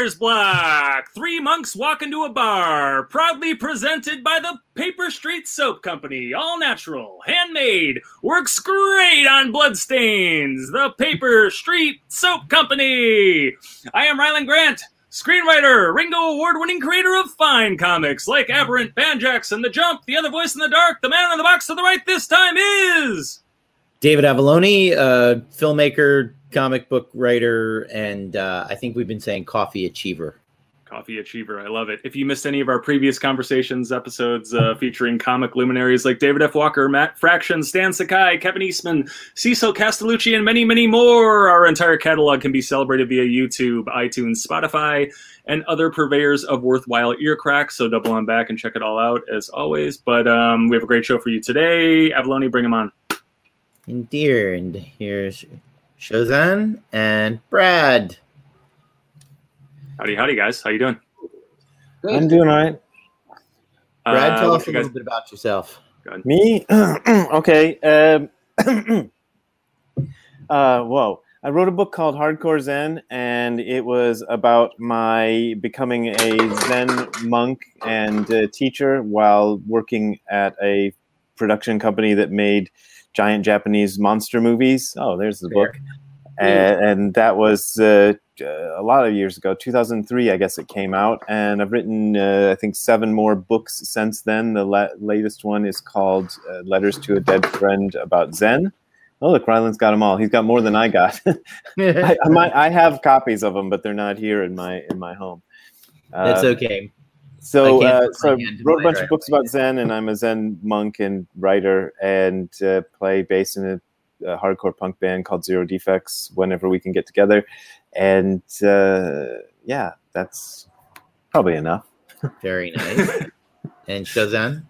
Writer's Block. Three monks walk into a bar. Proudly presented by the Paper Street Soap Company. All natural, handmade, works great on bloodstains. The Paper Street Soap Company. I am Rylend Grant. Screenwriter, Ringo Award winning creator of fine comics like Aberrant, Banjax, and The Jump, The Other Voice in the Dark, The Man in the Box to the Right this time is. David Avallone, uh, filmmaker, comic book writer, and uh, I think we've been saying coffee achiever. Coffee Achiever. I love it. If you missed any of our previous conversations, episodes uh, featuring comic luminaries like David F. Walker, Matt Fraction, Stan Sakai, Kevin Eastman, Cecil Castellucci, and many, many more, our entire catalog can be celebrated via YouTube, iTunes, Spotify, and other purveyors of worthwhile ear cracks. So double on back and check it all out as always. But um, we have a great show for you today. Avallone, bring them on. Indeed. And here's Shozan and Brad. Howdy, howdy, guys. How you doing? I'm doing all right. Brad, Uh, tell what us a you little guys- bit about yourself. Me? okay. Um, uh, whoa. I wrote a book called Hardcore Zen, and it was about my becoming a Zen monk and uh teacher while working at a production company that made giant Japanese monster movies. Oh, there's the book. And, and that was uh, a lot of years ago, 2003, I guess it came out. And I've written, uh, I think, seven more books since then. The la- latest one is called uh, Letters to a Dead Friend About Zen. Oh, look, Rylend's got them all. He's got more than I got. I, I, might, I have copies of them, but they're not here in my in my home. That's Uh, okay. So, I uh, so my wrote a bunch right of books about Zen, and I'm a Zen monk and writer, and uh, play bass in a, a hardcore punk band called Zero Defects whenever we can get together. And uh, yeah, that's probably enough. Very nice. and Shozan?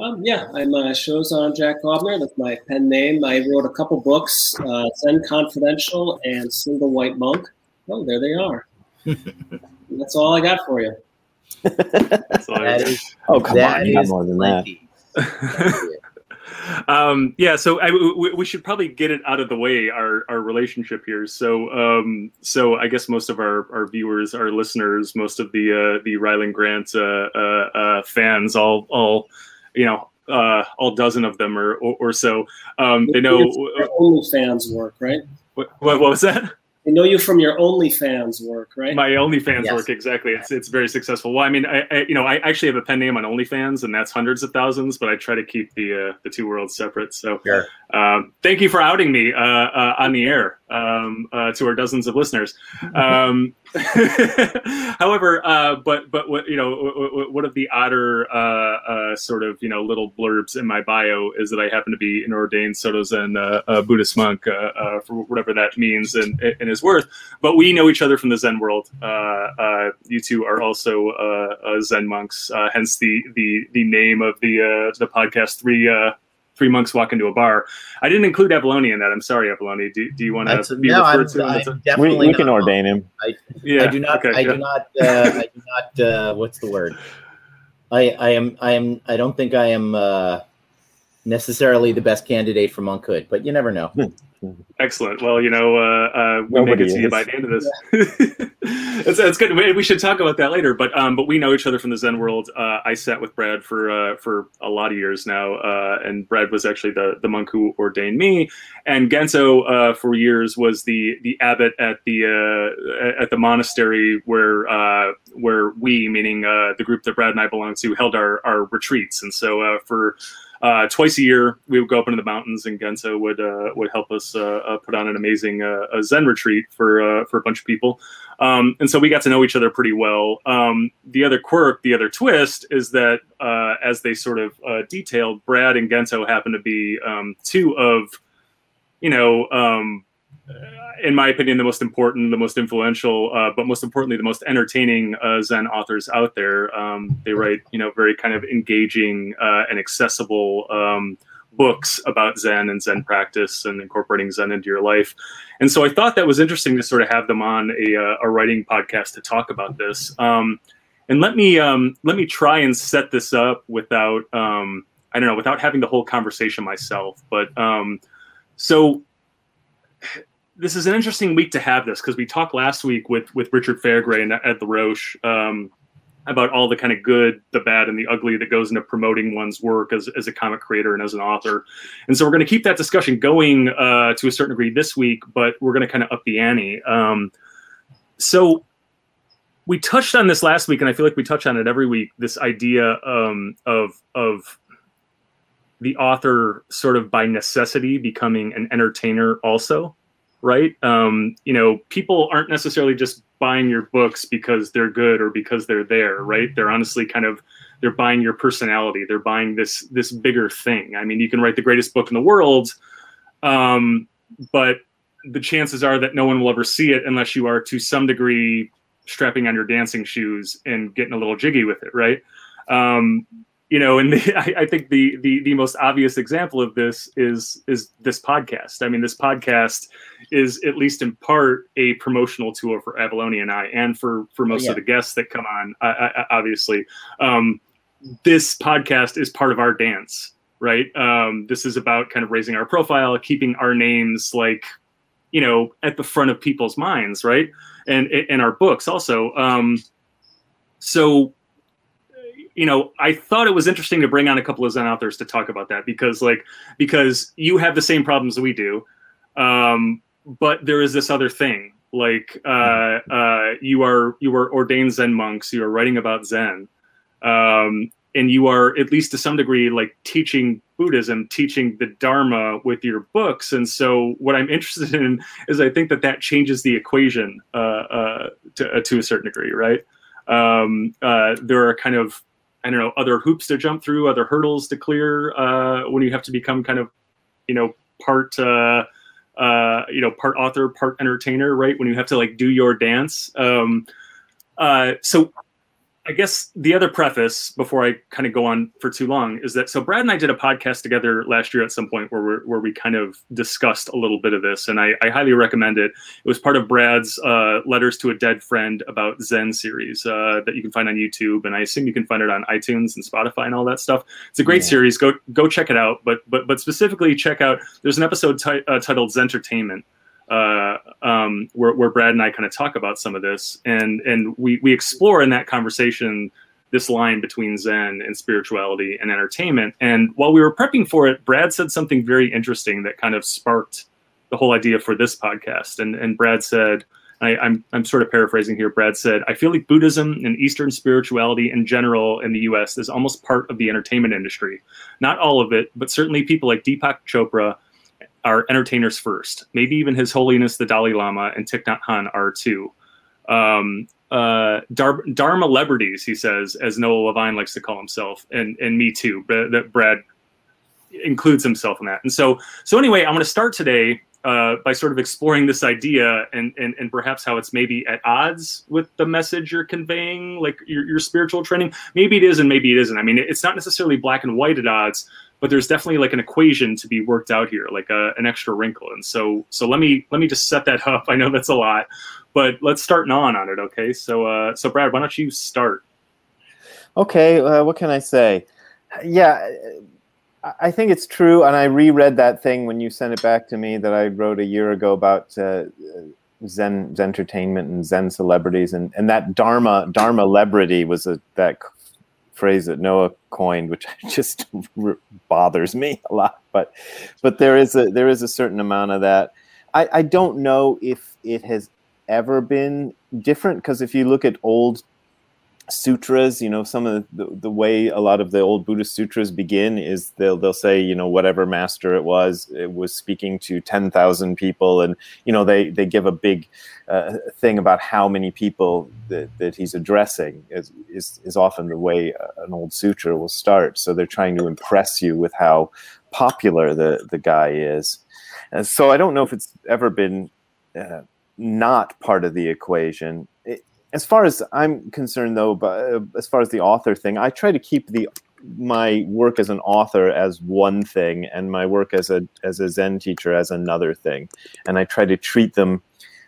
Um, yeah, I'm uh, Shozan Jack Haubner. That's my pen name. I wrote a couple books, uh, Zen Confidential and Single White Monk. Oh, there they are. That's all I got for you. That's all I That got. is Oh, come that on, you got more than that. um, yeah, so I, we, we should probably get it out of the way our, our relationship here. So um, so I guess most of our, our viewers, our listeners, most of the uh, the Rylend Grant uh, uh, uh, fans, all all you know, uh, all dozen of them or or, or so, um, they know Your OnlyFans work, right? what, what was that? They know you from your OnlyFans work, right? My OnlyFans Yes. work exactly. It's it's very successful. Well, I mean, I, I you know I actually have a pen name on OnlyFans, and that's hundreds of thousands. But I try to keep the uh, the two worlds separate. So Sure. um, thank you for outing me uh, uh, on the air um, uh, to our dozens of listeners. Um, however, uh, but but what you know, one of the odder uh, uh, sort of you know little blurbs in my bio is that I happen to be an ordained Soto Zen uh, uh, Buddhist monk uh, uh, for whatever that means and, and is worth. But we know each other from the Zen world. Uh, uh, you two are also uh, uh, Zen monks, uh, hence the the the name of the uh, the podcast. Three uh, three monks walk into a bar. I didn't include Avallone in that. I'm sorry, Avallone. Do, do you want to be no, I'm, referred to? I'm We, definitely we can not- ordain him. yeah, I do not. okay, I yeah. do not. Uh, I do not. Uh, what's the word? I, I am. I am. I don't think I am uh, necessarily the best candidate for monkhood, but you never know. Excellent. Well, you know, uh, uh, we may get to you by the end of this. it's, it's good. We we should talk about that later. But um, but we know each other from the Zen world. Uh, I sat with Brad for uh, for a lot of years now, uh, and Brad was actually the the monk who ordained me. And Genso uh, for years was the the abbot at the uh, at the monastery where uh, where we, meaning uh, the group that Brad and I belong to, held our our retreats. And so uh, for uh, twice a year, we would go up into the mountains, and Genso would uh, would help us uh, uh, put on an amazing uh, Zen retreat for uh, for a bunch of people. Um, and so we got to know each other pretty well. Um, the other quirk, the other twist, is that uh, as they sort of detailed, Brad and Gento happen to be um, two of, you know, um, in my opinion, the most important, the most influential, uh, but most importantly, the most entertaining uh, Zen authors out there. Um, they write, you know, very kind of engaging uh, and accessible um, books about Zen and Zen practice and incorporating Zen into your life. And so I thought that was interesting to sort of have them on a, uh, a writing podcast to talk about this. Um, and let me um, let me try and set this up without um, I don't know without having the whole conversation myself. But um, so this is an interesting week to have this because we talked last week with with Richard Fairgray and at the Roche um, about all the kind of good, the bad, and the ugly that goes into promoting one's work as, as a comic creator and as an author. And so we're going to keep that discussion going uh, to a certain degree this week, but we're going to kind of up the ante. Um, so we touched on this last week, and I feel like we touch on it every week. This idea um, of of the author sort of by necessity becoming an entertainer, also, right? Um, you know, people aren't necessarily just buying your books because they're good or because they're there, right? They're honestly kind of they're buying your personality. They're buying this this bigger thing. I mean, you can write the greatest book in the world, um, but the chances are that no one will ever see it unless you are to some degree strapping on your dancing shoes and getting a little jiggy with it, right? Um, you know, and the, I, I, think the, the the most obvious example of this is is this podcast. I mean, this podcast is at least in part a promotional tool for Avallone and I, and for for most yeah. of the guests that come on. I, I, obviously, um, this podcast is part of our dance, right? Um, this is about kind of raising our profile, keeping our names like you know at the front of people's minds, right? And and our books also. Um, so you know, I thought it was interesting to bring on a couple of Zen authors to talk about that because, like, because you have the same problems we do, um, but there is this other thing. Like, uh, uh, you are you are ordained Zen monks. You are writing about Zen, um, and you are at least to some degree like teaching Buddhism, teaching the Dharma with your books. And so, what I'm interested in is I think that that changes the equation uh, uh to, uh, to a certain degree, right? Um, uh, there are kind of I don't know other hoops to jump through, other hurdles to clear uh, when you have to become kind of you know part uh, uh, you know part author, part entertainer, right? When you have to like do your dance. Um, uh, so I guess the other preface before I kind of go on for too long is that so Brad and I did a podcast together last year at some point where we where we kind of discussed a little bit of this, and I, I highly recommend it. It was part of Brad's uh, Letters to a Dead Friend about Zen series uh, that you can find on YouTube, and I assume you can find it on iTunes and Spotify and all that stuff. It's a great yeah. series. Go go check it out. But but but specifically check out. There's an episode t- uh, titled Zentertainment uh, um, where, where Brad and I kind of talk about some of this, and and we we explore in that conversation this line between Zen and spirituality and entertainment. And while we were prepping for it, Brad said something very interesting that kind of sparked the whole idea for this podcast. And and Brad said. I, I'm, I'm sort of paraphrasing here. Brad said, I feel like Buddhism and Eastern spirituality in general in the US is almost part of the entertainment industry. Not all of it, but certainly people like Deepak Chopra are entertainers first. Maybe even His Holiness the Dalai Lama and Thich Nhat Hanh are too. Um, uh, Dar- Dharma celebrities, he says, as Noah Levine likes to call himself, and and me too. That Brad includes himself in that. And so, so anyway, I'm going to start today uh, by sort of exploring this idea and, and and perhaps how it's maybe at odds with the message you're conveying, like your, your spiritual training. Maybe it is, and maybe it isn't. I mean, it's not necessarily black and white at odds, but there's definitely like an equation to be worked out here, like a, an extra wrinkle. And so, so let me let me just set that up. I know that's a lot, but let's start non on it. Okay. So, uh, so Brad, why don't you start? Okay. Uh, what can I say? Yeah, I think it's true. And I reread that thing when you sent it back to me that I wrote a year ago about uh, Zen, Zen entertainment and Zen celebrities, and, and that Dharma Dharma celebrity was a that phrase that Noah coined, which just bothers me a lot. But but there is a there is a certain amount of that. I, I don't know if it has ever been different because if you look at old sutras you know some of the, the way a lot of the old buddhist sutras begin is they'll they'll say you know whatever master it was it was speaking to 10,000 people and you know they they give a big uh, thing about how many people that, that he's addressing is, is is often the way an old sutra will start. So they're trying to impress you with how popular the the guy is. And so i don't know if it's ever been uh, not part of the equation as far as I'm concerned, though, but uh, as far as the author thing, I try to keep the my work as an author as one thing, and my work as a as a Zen teacher as another thing, and I try to treat them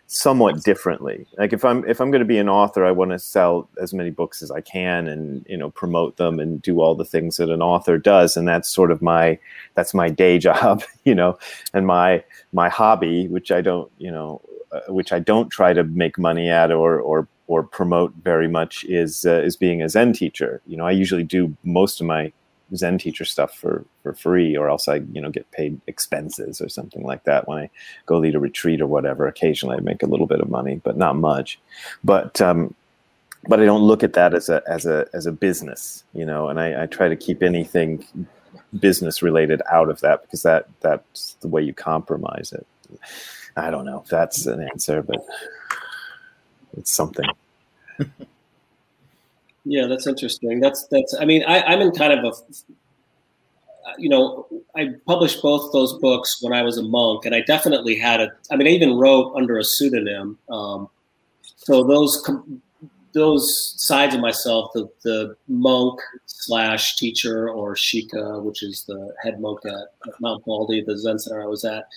somewhat differently. Like if I'm if I'm going to be an author, I want to sell as many books as I can, and you know promote them and do all the things that an author does, and that's sort of my that's my day job, you know, and my my hobby, which I don't you know, uh, which I don't try to make money at or or or promote very much is uh, is being a Zen teacher. You know, I usually do most of my Zen teacher stuff for for free, or else I you know get paid expenses or something like that when I go lead a retreat or whatever. Occasionally, I make a little bit of money, but not much. But um, but I don't look at that as a as a as a business, you know. And I, I try to keep anything business related out of that because that that's the way you compromise it. I don't know if that's an answer, but it's something. Yeah, that's interesting. That's that's. I mean, I, I'm in kind of a, you know, I published both those books when I was a monk, and I definitely had a. I mean, I even wrote under a pseudonym. Um, so those those sides of myself, the the monk slash teacher or shika, which is the head monk at Mount Baldy, the Zen center I was at,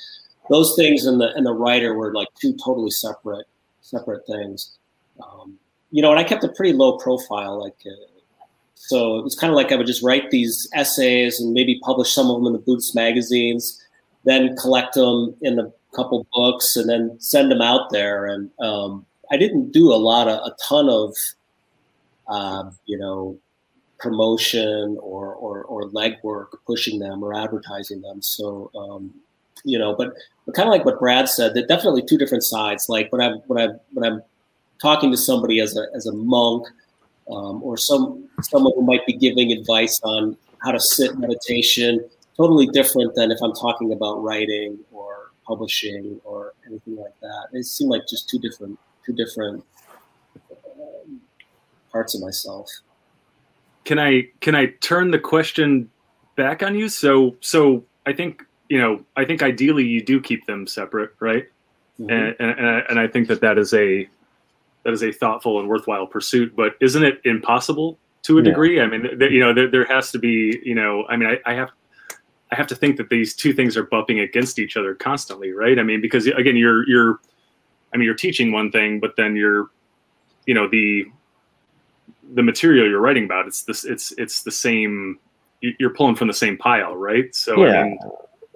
those things and the and the writer were like two totally separate separate things. Um, you know, and I kept a pretty low profile. Like, uh, so it was kind of like I would just write these essays and maybe publish some of them in the Buddhist magazines, then collect them in a couple books, and then send them out there. And um, I didn't do a lot of a ton of, uh, you know, promotion or or, or legwork pushing them or advertising them. So. Um, you know, but, but kind of like what Brad said, they're definitely two different sides. Like when I'm when I'm when I'm talking to somebody as a as a monk um, or some someone who might be giving advice on how to sit meditation totally different than if i'm talking about writing or publishing or anything like that. It seemed like just two different two different um, parts of myself. Can i can i turn the question back on you? So so i think you know i think ideally you do keep them separate right mm-hmm. and, and and i think that that is a that is a thoughtful and worthwhile pursuit. But isn't it impossible to a degree? I mean, th- you know, there, there has to be, you know, I mean, I, I have I have to think that these two things are bumping against each other constantly, right? I mean, because again, you're you're, I mean, you're teaching one thing, but then you're, you know, the the material you're writing about, it's this, it's it's the same. You're pulling from the same pile, right? So yeah. I mean,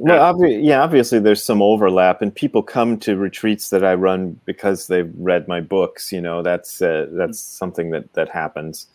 well, obvi- yeah, obviously there's some overlap, and people come to retreats that I run because they've read my books. You know, that's uh, that's something that that happens.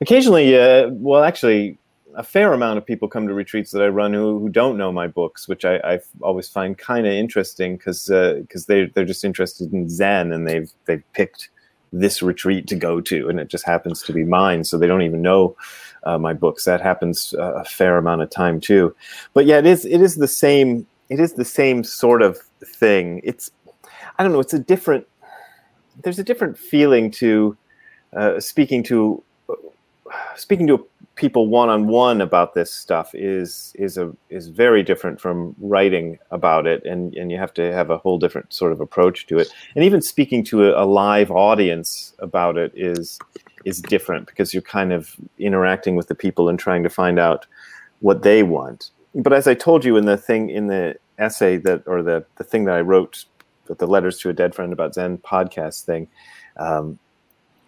Occasionally, uh, well, actually, a fair amount of people come to retreats that I run who, who don't know my books, which I, I always find kind of interesting because because uh, they they're just interested in Zen and they've they've picked this retreat to go to, and it just happens to be mine, so they don't even know uh, my books. That happens uh, a fair amount of time too. But yeah, it is it is the same. It is the same sort of thing. It's I don't know. It's a different. There's a different feeling to uh, speaking to speaking to people one on one about this stuff is is a is very different from writing about it, and and you have to have a whole different sort of approach to it. And even speaking to a, a live audience about it is is different because you're kind of interacting with the people and trying to find out what they want. But as I told you in the thing in the essay that or the the thing that I wrote the letters to a dead friend about Zen podcast thing, um,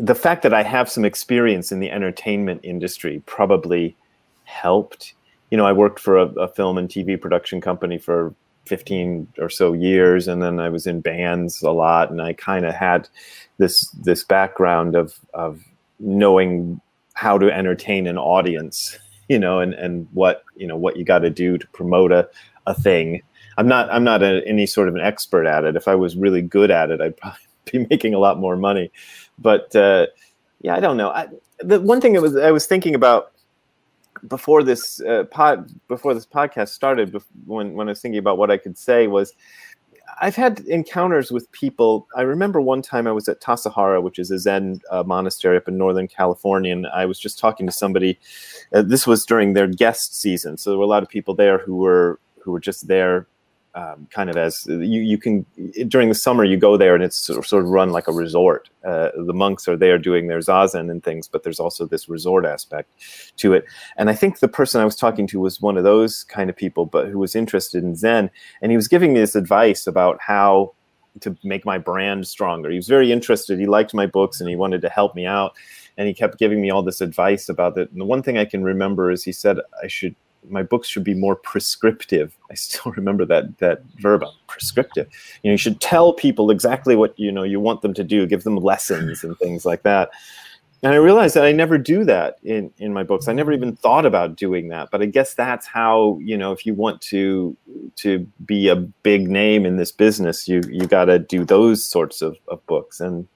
the fact that I have some experience in the entertainment industry probably helped. You know, I worked for a, a film and TV production company for 15 or so years and then I was in bands a lot and I kind of had this this background of of knowing how to entertain an audience you know and and what you know what you got to do to promote a, a thing i'm not i'm not a, any sort of an expert at it if i was really good at it i'd probably be making a lot more money but uh, yeah i don't know I, the one thing that was i was thinking about before this uh, pod before this podcast started when when i was thinking about what i could say was I've had encounters with people. I remember one time I was at Tassajara, which is a Zen uh, monastery up in Northern California, and I was just talking to somebody. Uh, this was during their guest season, so there were a lot of people there who were who were just there um, kind of as you, you can during the summer you go there and it's sort of run like a resort uh, the monks are there doing their zazen and things but there's also this resort aspect to it and i think the person i was talking to was one of those kind of people but who was interested in zen and he was giving me this advice about how to make my brand stronger. He was very interested. He liked my books and he wanted to help me out. And he kept giving me all this advice about it. And the one thing I can remember is he said I should my books should be more prescriptive. I still remember that that verb uh, prescriptive. You know, you should tell people exactly what you know you want them to do, give them lessons and things like that. And I realized that I never do that in in my books. I never even thought about doing that. But I guess that's how you know if you want to to be a big name in this business, you you got to do those sorts of, of books and.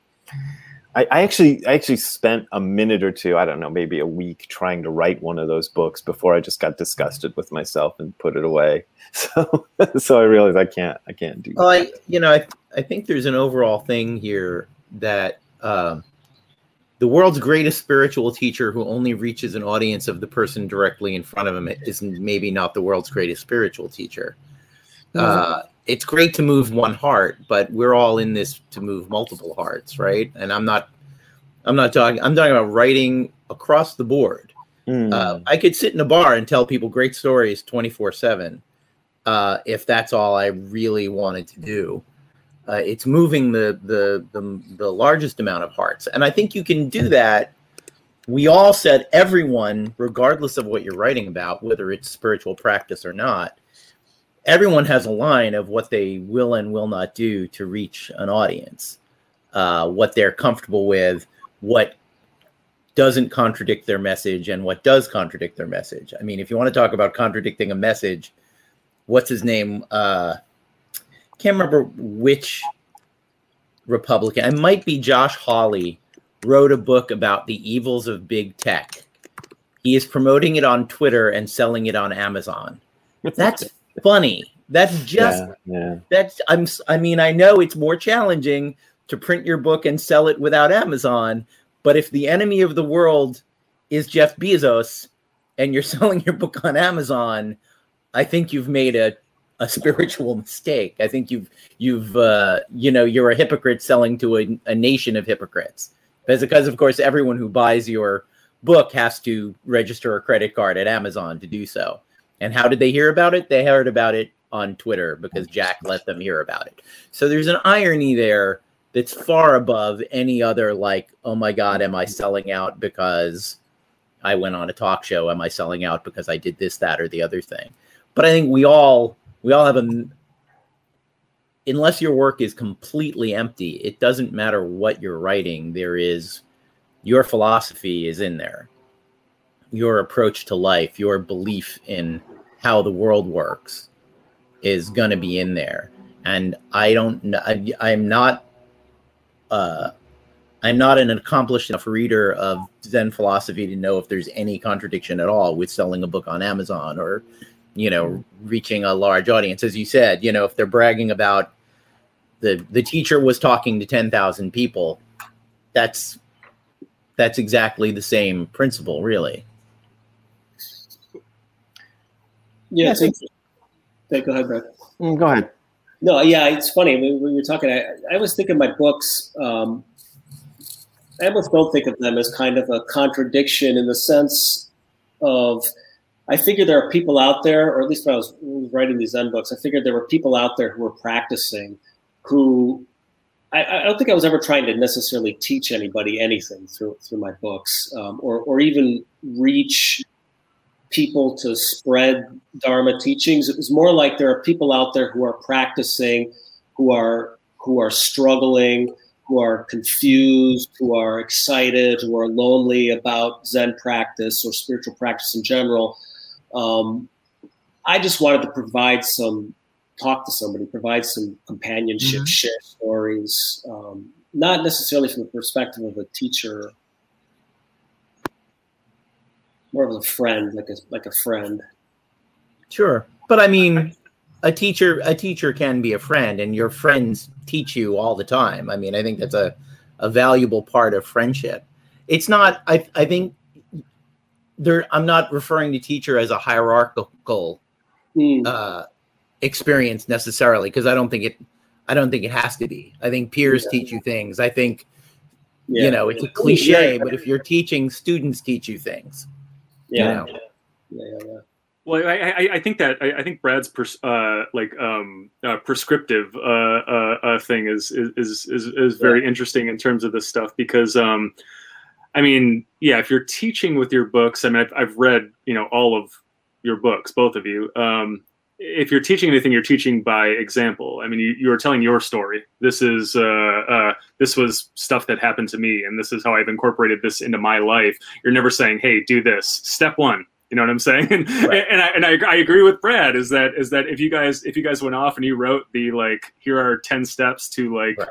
I, I actually I actually spent a minute or two, I don't know, maybe a week trying to write one of those books before I just got disgusted with myself and put it away. So so I realized I can't I can't do well, I you know, I I think there's an overall thing here that um, the world's greatest spiritual teacher who only reaches an audience of the person directly in front of him is maybe not the world's greatest spiritual teacher. Uh, it's great to move one heart, but we're all in this to move multiple hearts, right? And I'm not, I'm not talking. I'm talking about writing across the board. Mm. Uh, I could sit in a bar and tell people great stories 24 uh, seven, if that's all I really wanted to do. Uh, it's moving the, the the the largest amount of hearts, and I think you can do that. We all said everyone, regardless of what you're writing about, whether it's spiritual practice or not, everyone has a line of what they will and will not do to reach an audience, uh, what they're comfortable with, what doesn't contradict their message, and what does contradict their message. I mean, if you want to talk about contradicting a message, what's his name? Uh, can't remember which Republican. It might be Josh Hawley wrote a book about the evils of big tech. He is promoting it on Twitter and selling it on Amazon. That's funny. That's just yeah, yeah. that's I'm I mean I know it's more challenging to print your book and sell it without Amazon, but if the enemy of the world is Jeff Bezos and you're selling your book on Amazon, I think you've made a a spiritual mistake. I think you've you've uh, you know you're a hypocrite selling to a, a nation of hypocrites. Because because of course everyone who buys your book has to register a credit card at Amazon to do so. And how did they hear about it? They heard about it on Twitter because Jack let them hear about it. So there's an irony there that's far above any other, like, oh my God, am I selling out because I went on a talk show? Am I selling out because I did this, that, or the other thing? But I think we all we all have a unless your work is completely empty, it doesn't matter what you're writing. There is your philosophy is in there your approach to life, your belief in how the world works is going to be in there. And I don't know, I'm not, uh, I'm not an accomplished enough reader of Zen philosophy to know if there's any contradiction at all with selling a book on Amazon or, you know, reaching a large audience. As you said, you know, if they're bragging about the the teacher was talking to 10,000 people, that's that's exactly the same principle, really. Yeah, yes, go ahead, Brad. Mm, go ahead. No, yeah, it's funny when, when you're talking. I, I was thinking my books. Um, I almost don't think of them as kind of a contradiction in the sense of I figured there are people out there, or at least when I was writing these Zen books, I figured there were people out there who were practicing who I, I don't think I was ever trying to necessarily teach anybody anything through through my books, um, or or even reach people to spread Dharma teachings. It was more like there are people out there who are practicing, who are who are struggling, who are confused, who are excited, who are lonely about Zen practice or spiritual practice in general. Um, I just wanted to provide some talk to somebody, provide some companionship, mm-hmm. share stories, um, not necessarily from the perspective of a teacher more of a friend, like a like a friend. Sure, but I mean, a teacher a teacher can be a friend, and your friends teach you all the time. I mean, I think that's a a valuable part of friendship. It's not. I I think there. I'm not referring to teacher as a hierarchical mm. uh, experience necessarily because I don't think it. I don't think it has to be. I think peers yeah. teach you things. I think yeah. you know it's a cliche, but if you're teaching, students teach you things. Yeah. Yeah. yeah, yeah, Well, I, I, I think that I, I think Brad's pers- uh, like um, uh, prescriptive uh, uh, uh thing is is is is very yeah. interesting in terms of this stuff because um, I mean, yeah, if you're teaching with your books, I mean, I've, I've read you know all of your books, both of you. Um, if you're teaching anything, you're teaching by example. I mean, you, you are telling your story. This is uh, uh, this was stuff that happened to me, and this is how I've incorporated this into my life. You're never saying, "Hey, do this." Step one, you know what I'm saying? And, right. and, I, and I, I, agree with Brad is that is that if you guys if you guys went off and you wrote the like here are ten steps to like right.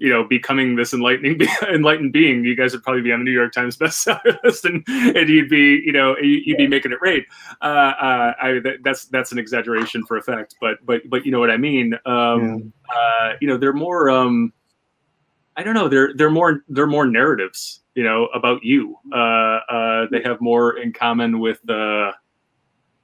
You know becoming this enlightening enlightened being, you guys would probably be on the New York Times bestseller list and, and you'd be you know you'd yeah. be making it rate. Uh, uh, I that, that's that's an exaggeration for effect, but but but you know what I mean. Um, yeah. uh, you know they're more um, I don't know they're they're more they're more narratives you know about you uh, uh, they have more in common with uh,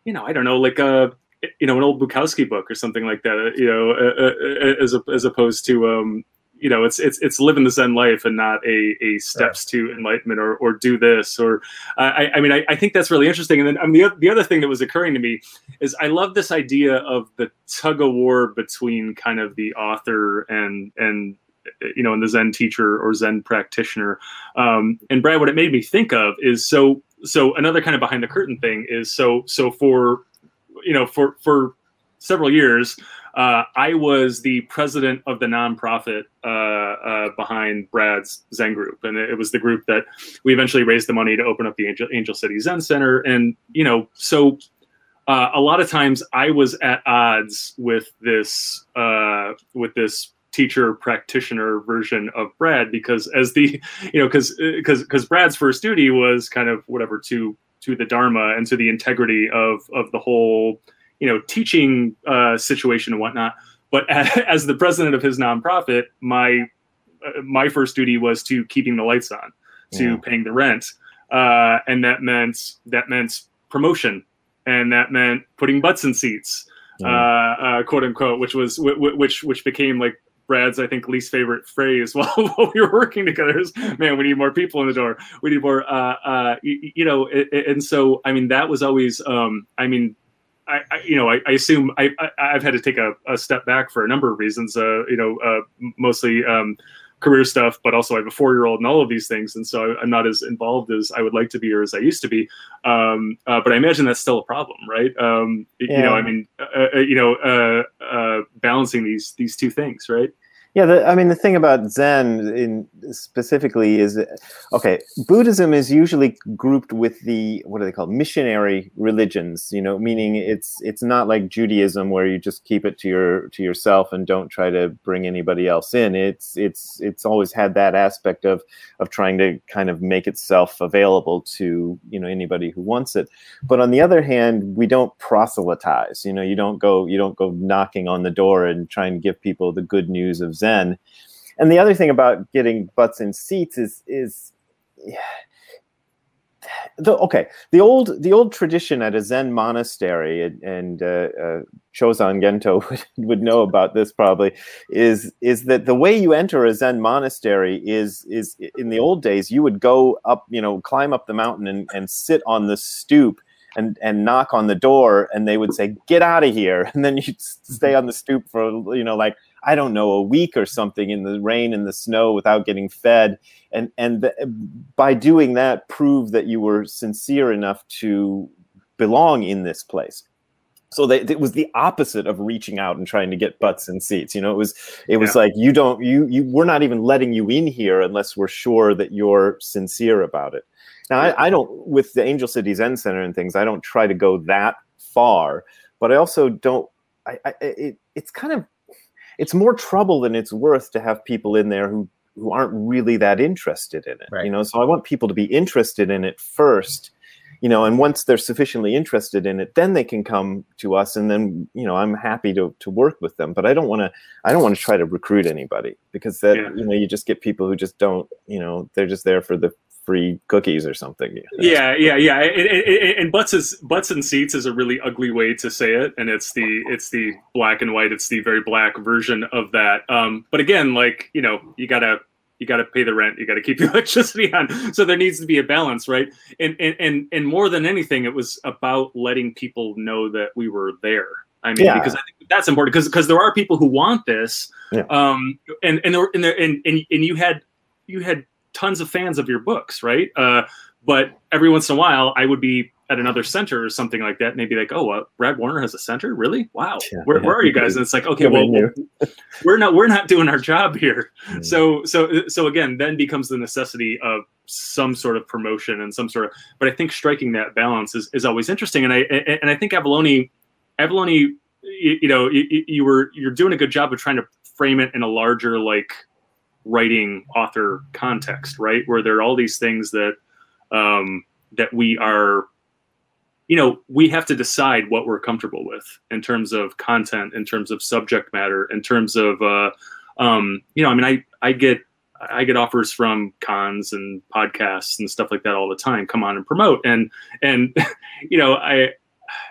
you know i don't know like a you know an old bukowski book or something like that you know uh, uh, as as opposed to um, you know it's it's it's living the zen life and not a, a steps right. to enlightenment or or do this or i i mean I, I think that's really interesting and then mean, the, the other thing that was occurring to me is i love this idea of the tug of war between kind of the author and and you know, and the Zen teacher or Zen practitioner. Um, and Brad, what it made me think of is so so another kind of behind the curtain thing is so so for you know for for several years. Uh, I was the president of the nonprofit uh, uh, behind Brad's Zen group, and it was the group that we eventually raised the money to open up the Angel, Angel City Zen Center. And you know, so uh, a lot of times I was at odds with this uh, with this teacher practitioner version of Brad because as the you know because because because Brad's first duty was kind of whatever to to the dharma and to the integrity of of the whole you know teaching uh, situation and whatnot. But as the president of his nonprofit, my uh, my first duty was to keeping the lights on, to yeah. paying the rent, uh, and that meant that meant promotion, and that meant putting butts in seats. Yeah. Uh, uh, quote unquote, which was which which became like Brad's, I think, least favorite phrase while, while we were working together is, "Man, we need more people in the door. We need more." Uh, uh, you, you know, and so I mean, that was always. Um, I mean, I, I, you know, I, I assume I, I, have had to take a, a, step back for a number of reasons. Uh, you know, uh, mostly um, career stuff, but also I have a four year old and all of these things, and so I'm not as involved as I would like to be or as I used to be. Um, uh, but I imagine that's still a problem, right? Um, yeah. You know, I mean, uh, uh, you know, uh, uh, balancing these these two things, right? Yeah, the, I mean, the thing about Zen in specifically is, okay, Buddhism is usually grouped with the what are they called missionary religions. You know, meaning it's it's not like Judaism where you just keep it to your to yourself and don't try to bring anybody else in. It's it's it's always had that aspect of of trying to kind of make itself available to you know anybody who wants it. But on the other hand, we don't proselytize. You know, you don't go you don't go knocking on the door and try and give people the good news of Zen Zen. And the other thing about getting butts in seats is is the, okay the old the old tradition at a Zen monastery and, and uh, uh, Shozan Gento would, would know about this probably is is that the way you enter a Zen monastery is is in the old days you would go up you know climb up the mountain and, and sit on the stoop and and knock on the door and they would say get out of here and then you'd stay on the stoop for you know like I don't know, a week or something in the rain and the snow without getting fed. And, and the, by doing that, prove that you were sincere enough to belong in this place so they, it was the opposite of reaching out and trying to get butts and seats you know it was it was yeah. like you don't you you we're not even letting you in here unless we're sure that you're sincere about it now I, I don't with the angel city zen center and things i don't try to go that far but i also don't I, I it, it's kind of it's more trouble than it's worth to have people in there who who aren't really that interested in it right. you know so i want people to be interested in it first you know and once they're sufficiently interested in it then they can come to us and then you know i'm happy to, to work with them but i don't want to i don't want to try to recruit anybody because that yeah. you know you just get people who just don't you know they're just there for the free cookies or something. Yeah, yeah, yeah. and butts is butts and seats is a really ugly way to say it, and it's the it's the black and white. It's the very black version of that. Um, but again, like you know, you gotta you got to pay the rent, you got to keep the electricity on. So there needs to be a balance, right? And and and and more than anything, it was about letting people know that we were there. I mean, Yeah. because I think that's important because because there are people who want this, Yeah. um, and and there, and, there, and and and you had you had tons of fans of your books, right? Uh, but every once in a while, I would be at another center or something like that, and they'd be like, "Oh, uh, Brad Warner has a center, really? Wow, Yeah, where, yeah. where are you guys?" And it's like, "Okay, Yeah, well, knew. we're not we're not doing our job here." Mm. So so so again, then becomes the necessity of some sort of promotion and some sort of. But I think striking that balance is, is always interesting, and I and I think Avallone, Avallone, you, you know, you, you were you're doing a good job of trying to frame it in a larger like writing author context, right? Where there are all these things that um, that we are, you know, we have to decide what we're comfortable with in terms of content, in terms of subject matter, in terms of, uh, um, you know, I mean, I I get I get offers from cons and podcasts and stuff like that all the time. Come on and promote, and and you know, I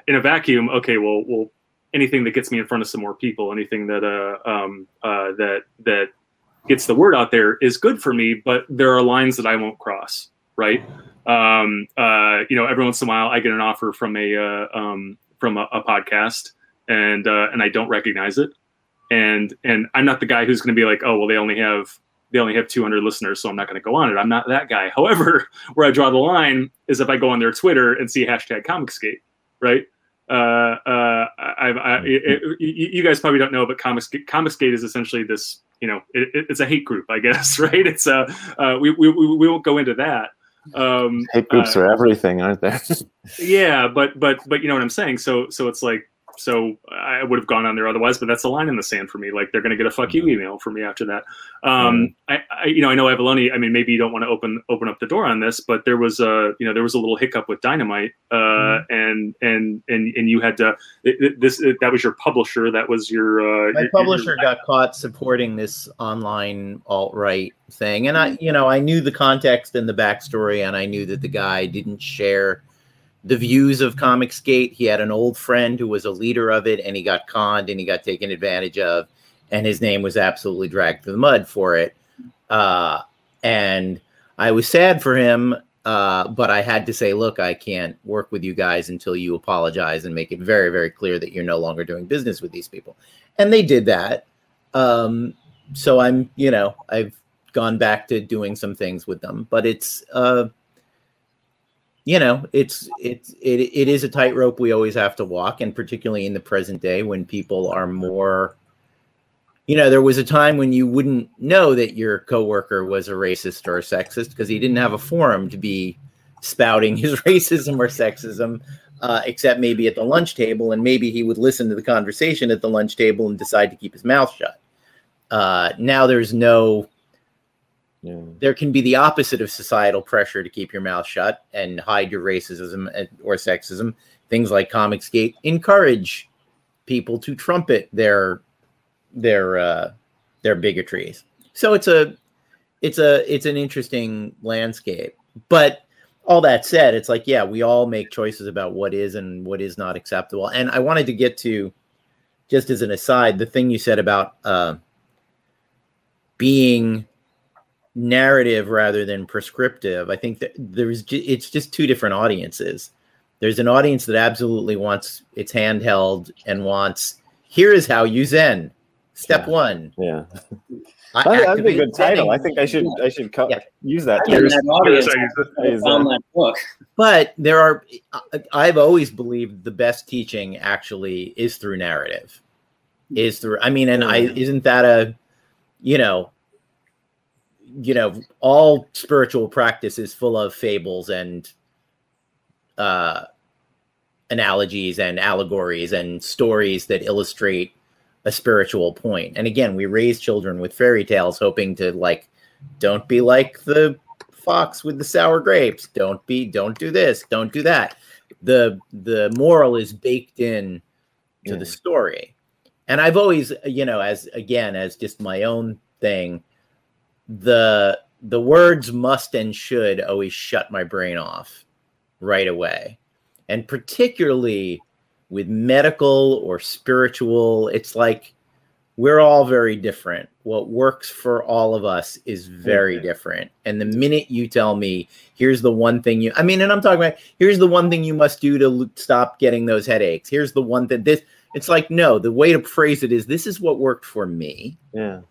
in a vacuum, okay, well, well, anything that gets me in front of some more people, anything that uh, um, uh, that that gets the word out there is good for me, but there are lines that I won't cross, right? Um, uh, you know, every once in a while I get an offer from a uh, um, from a, a podcast, and uh, and I don't recognize it, and and I'm not the guy who's going to be like, oh well, they only have they only have 200 listeners, so I'm not going to go on it. I'm not that guy. However, where I draw the line is if I go on their Twitter and see hashtag Comicsgate, right? Uh, uh, I, I, you you guys probably don't know, but Comics Comicsgate is essentially this. You know, it, it- it's a hate group, I guess, right? It's a uh, we, we we we won't go into that. Um, Hate groups uh, are everything, aren't there? yeah, but but but you know what I'm saying. So so it's like so I would have gone on there otherwise, but that's a line in the sand for me. Like they're going to get a fuck you email from me after that. Um, I, I you know I know Avallone. I mean, maybe you don't want to open open up the door on this, but there was a you know there was a little hiccup with Dynamite, uh, and and and and you had to it, it- this it, that was your publisher. That was your uh, my your- publisher your- got caught supporting this online alt right thing, and I, you know, I knew the context and the backstory, and I knew that the guy didn't share the views of Comicsgate. He had an old friend who was a leader of it, and he got conned and he got taken advantage of, and his name was absolutely dragged through the mud for it. Uh, and I was sad for him, uh, but I had to say, look, I can't work with you guys until you apologize and make it very, very clear that you're no longer doing business with these people. And they did that. Um, so I'm, you know, I've gone back to doing some things with them, but it's, uh, you know, it's it's it, it is a tightrope we always have to walk, and particularly in the present day when people are more you know, there was a time when you wouldn't know that your coworker was a racist or a sexist because he didn't have a forum to be spouting his racism or sexism, uh, except maybe at the lunch table, and maybe he would listen to the conversation at the lunch table and decide to keep his mouth shut. Uh, now there's no there can be the opposite of societal pressure to keep your mouth shut and hide your racism or sexism. Things like Comicsgate encourage people to trumpet their their uh, their bigotries. So it's a it's a it's an interesting landscape. But all that said, it's like yeah, we all make choices about what is and what is not acceptable. And I wanted to get to just as an aside the thing you said about uh, being narrative rather than prescriptive i think that there's it's just two different audiences there's an audience that absolutely wants its handheld and wants here is how you zen step Yeah. one Yeah. I That- That'd be a good title. I think I should I should co- Yeah. use that. Yeah, term. that audience Is, found uh, that book. but there are i've always believed the best teaching actually is through narrative is through i mean and i isn't that a you know you know all spiritual practice is full of fables and uh analogies and allegories and stories that illustrate a spiritual point. and again we raise children with fairy tales hoping to like don't be like the fox with the sour grapes. Don't be don't do this don't do that. The the moral is baked in to the story. And i've always you know as again as just my own thing the the words must and should always shut my brain off right away and particularly with medical or spiritual it's like we're all very different. What works for all of us is very mm-hmm. different. And the minute you tell me, here's the one thing you, I mean, and I'm talking about, here's the one thing you must do to stop getting those headaches. Here's the one that this, it's like, no, the way to phrase it is, this is what worked for me. Yeah.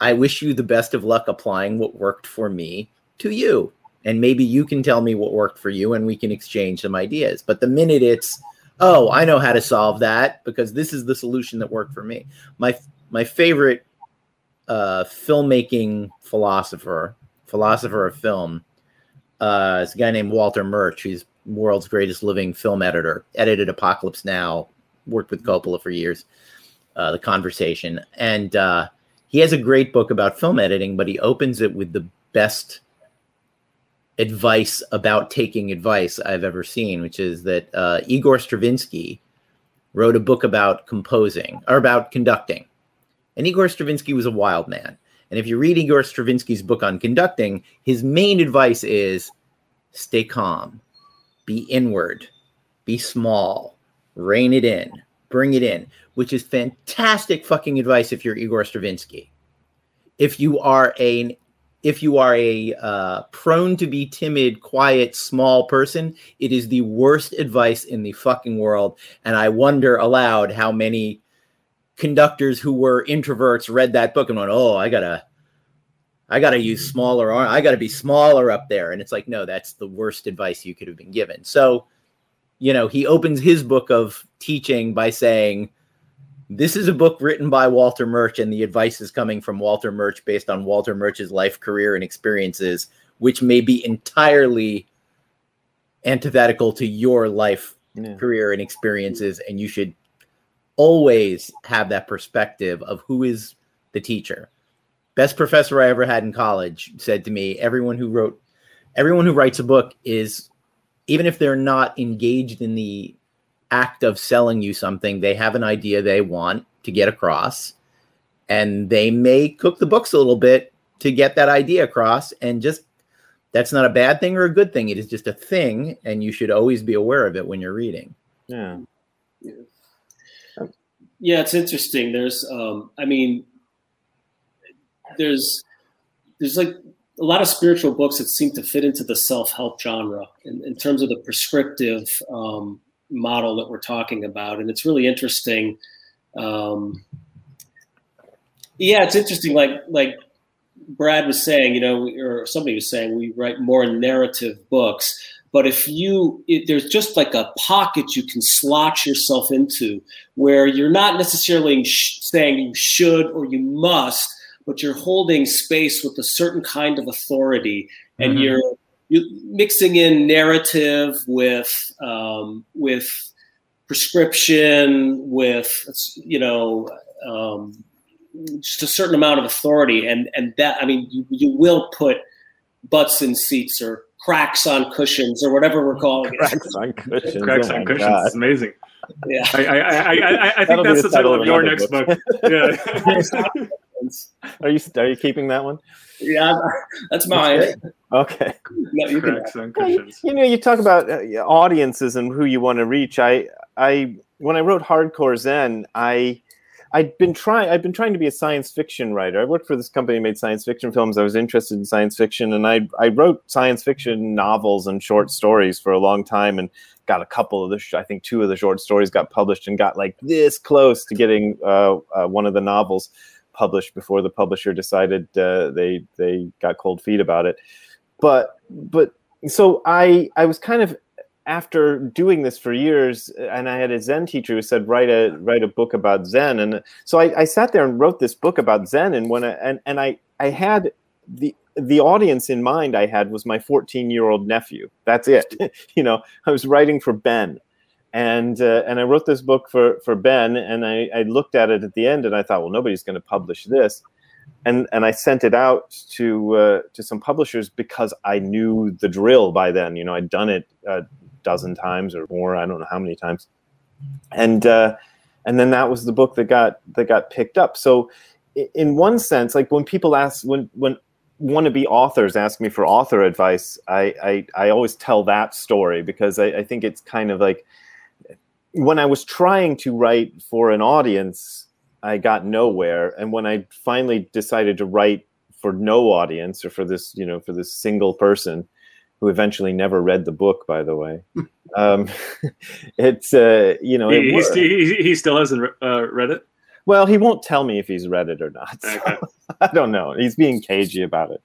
I wish you the best of luck applying what worked for me to you. And maybe you can tell me what worked for you and we can exchange some ideas. But the minute it's, oh, I know how to solve that because this is the solution that worked for me. My my favorite uh, filmmaking philosopher, philosopher of film, uh, is a guy named Walter Murch. He's world's greatest living film editor. Edited Apocalypse Now. Worked with Coppola for years. Uh, the Conversation, and uh, he has a great book about film editing. But he opens it with the best advice about taking advice I've ever seen, which is that uh, Igor Stravinsky wrote a book about composing or about conducting. And Igor Stravinsky was a wild man. And if you read Igor Stravinsky's book on conducting, his main advice is stay calm, be inward, be small, rein it in, bring it in, which is fantastic fucking advice if you're Igor Stravinsky. If you are a if you are a uh, prone to be timid, quiet, small person, it is the worst advice in the fucking world. And I wonder aloud how many conductors who were introverts read that book and went, "Oh, I gotta, I gotta use smaller. Arm, I gotta be smaller up there." And it's like, no, that's the worst advice you could have been given. So, you know, he opens his book of teaching by saying, "This is a book written by Walter Murch, and the advice is coming from Walter Murch based on Walter Murch's life, career, and experiences, which may be entirely." antithetical to your life Yeah. career and experiences and you should always have that perspective of who is the teacher. Best professor I ever had in college said to me, everyone who wrote everyone who writes a book is even if they're not engaged in the act of selling you something, they have an idea they want to get across and they may cook the books a little bit to get that idea across and just that's not a bad thing or a good thing. It is just a thing and you should always be aware of it when you're reading. Yeah. Yeah, it's interesting. There's, um, I mean, there's, there's like a lot of spiritual books that seem to fit into the self-help genre in, in terms of the prescriptive um, model that we're talking about, and it's really interesting. Um, yeah, it's interesting. Like like Brad was saying, you know, or somebody was saying, we write more narrative books. But if you, it, there's just like a pocket you can slot yourself into where you're not necessarily sh- saying you should or you must, but you're holding space with a certain kind of authority, and Mhm. you're you're mixing in narrative with um, with prescription, with you know. Um, just a certain amount of authority and and that i mean you, you will put butts in seats or cracks on cushions or whatever we're calling it Cracks on cushions. Cracks oh on my cushions. God. It's amazing. yeah I, I, I, I, I That'll think be that's the the title title of of your next book. book. Yeah. Are you are you keeping that one? yeah that's mine Okay. no, you can Cracks on Well, you, you know, you talk about uh, audiences and who you want to reach. I, I, when I wrote Hardcore Zen, I, I'd been trying. I've been trying to be a science fiction writer. I worked for this company that made science fiction films. I was interested in science fiction, and I, I wrote science fiction novels and short stories for a long time, and got a couple of the. sh- I think two of the short stories got published, and got like this close to getting uh, uh, one of the novels published before the publisher decided uh, they they got cold feet about it. But but so I I was kind of after doing this for years, and I had a Zen teacher who said write a write a book about Zen, and so I, I sat there and wrote this book about Zen, and when I, and and I I had the the audience in mind I had was my 14 year old nephew. That's it. you know, I was writing for Ben, and uh, and I wrote this book for for Ben, and I, I looked at it at the end, and I thought, well, nobody's going to publish this, and and I sent it out to uh, to some publishers because I knew the drill by then. You know, I'd done it a dozen times or more. I don't know how many times, and uh, and then that was the book that got that got picked up. So, in one sense, like when people ask when when wannabe authors ask me for author advice, I I, I always tell that story because I, I think it's kind of like when I was trying to write for an audience, I got nowhere. And when I finally decided to write for no audience or for this, you know, for this single person who eventually never read the book, by the way, um, it's, uh, you know, he, he, worked. st- he, he still hasn't uh, read it. well, he won't tell me if he's read it or not. so Okay. I don't know. He's being cagey about it.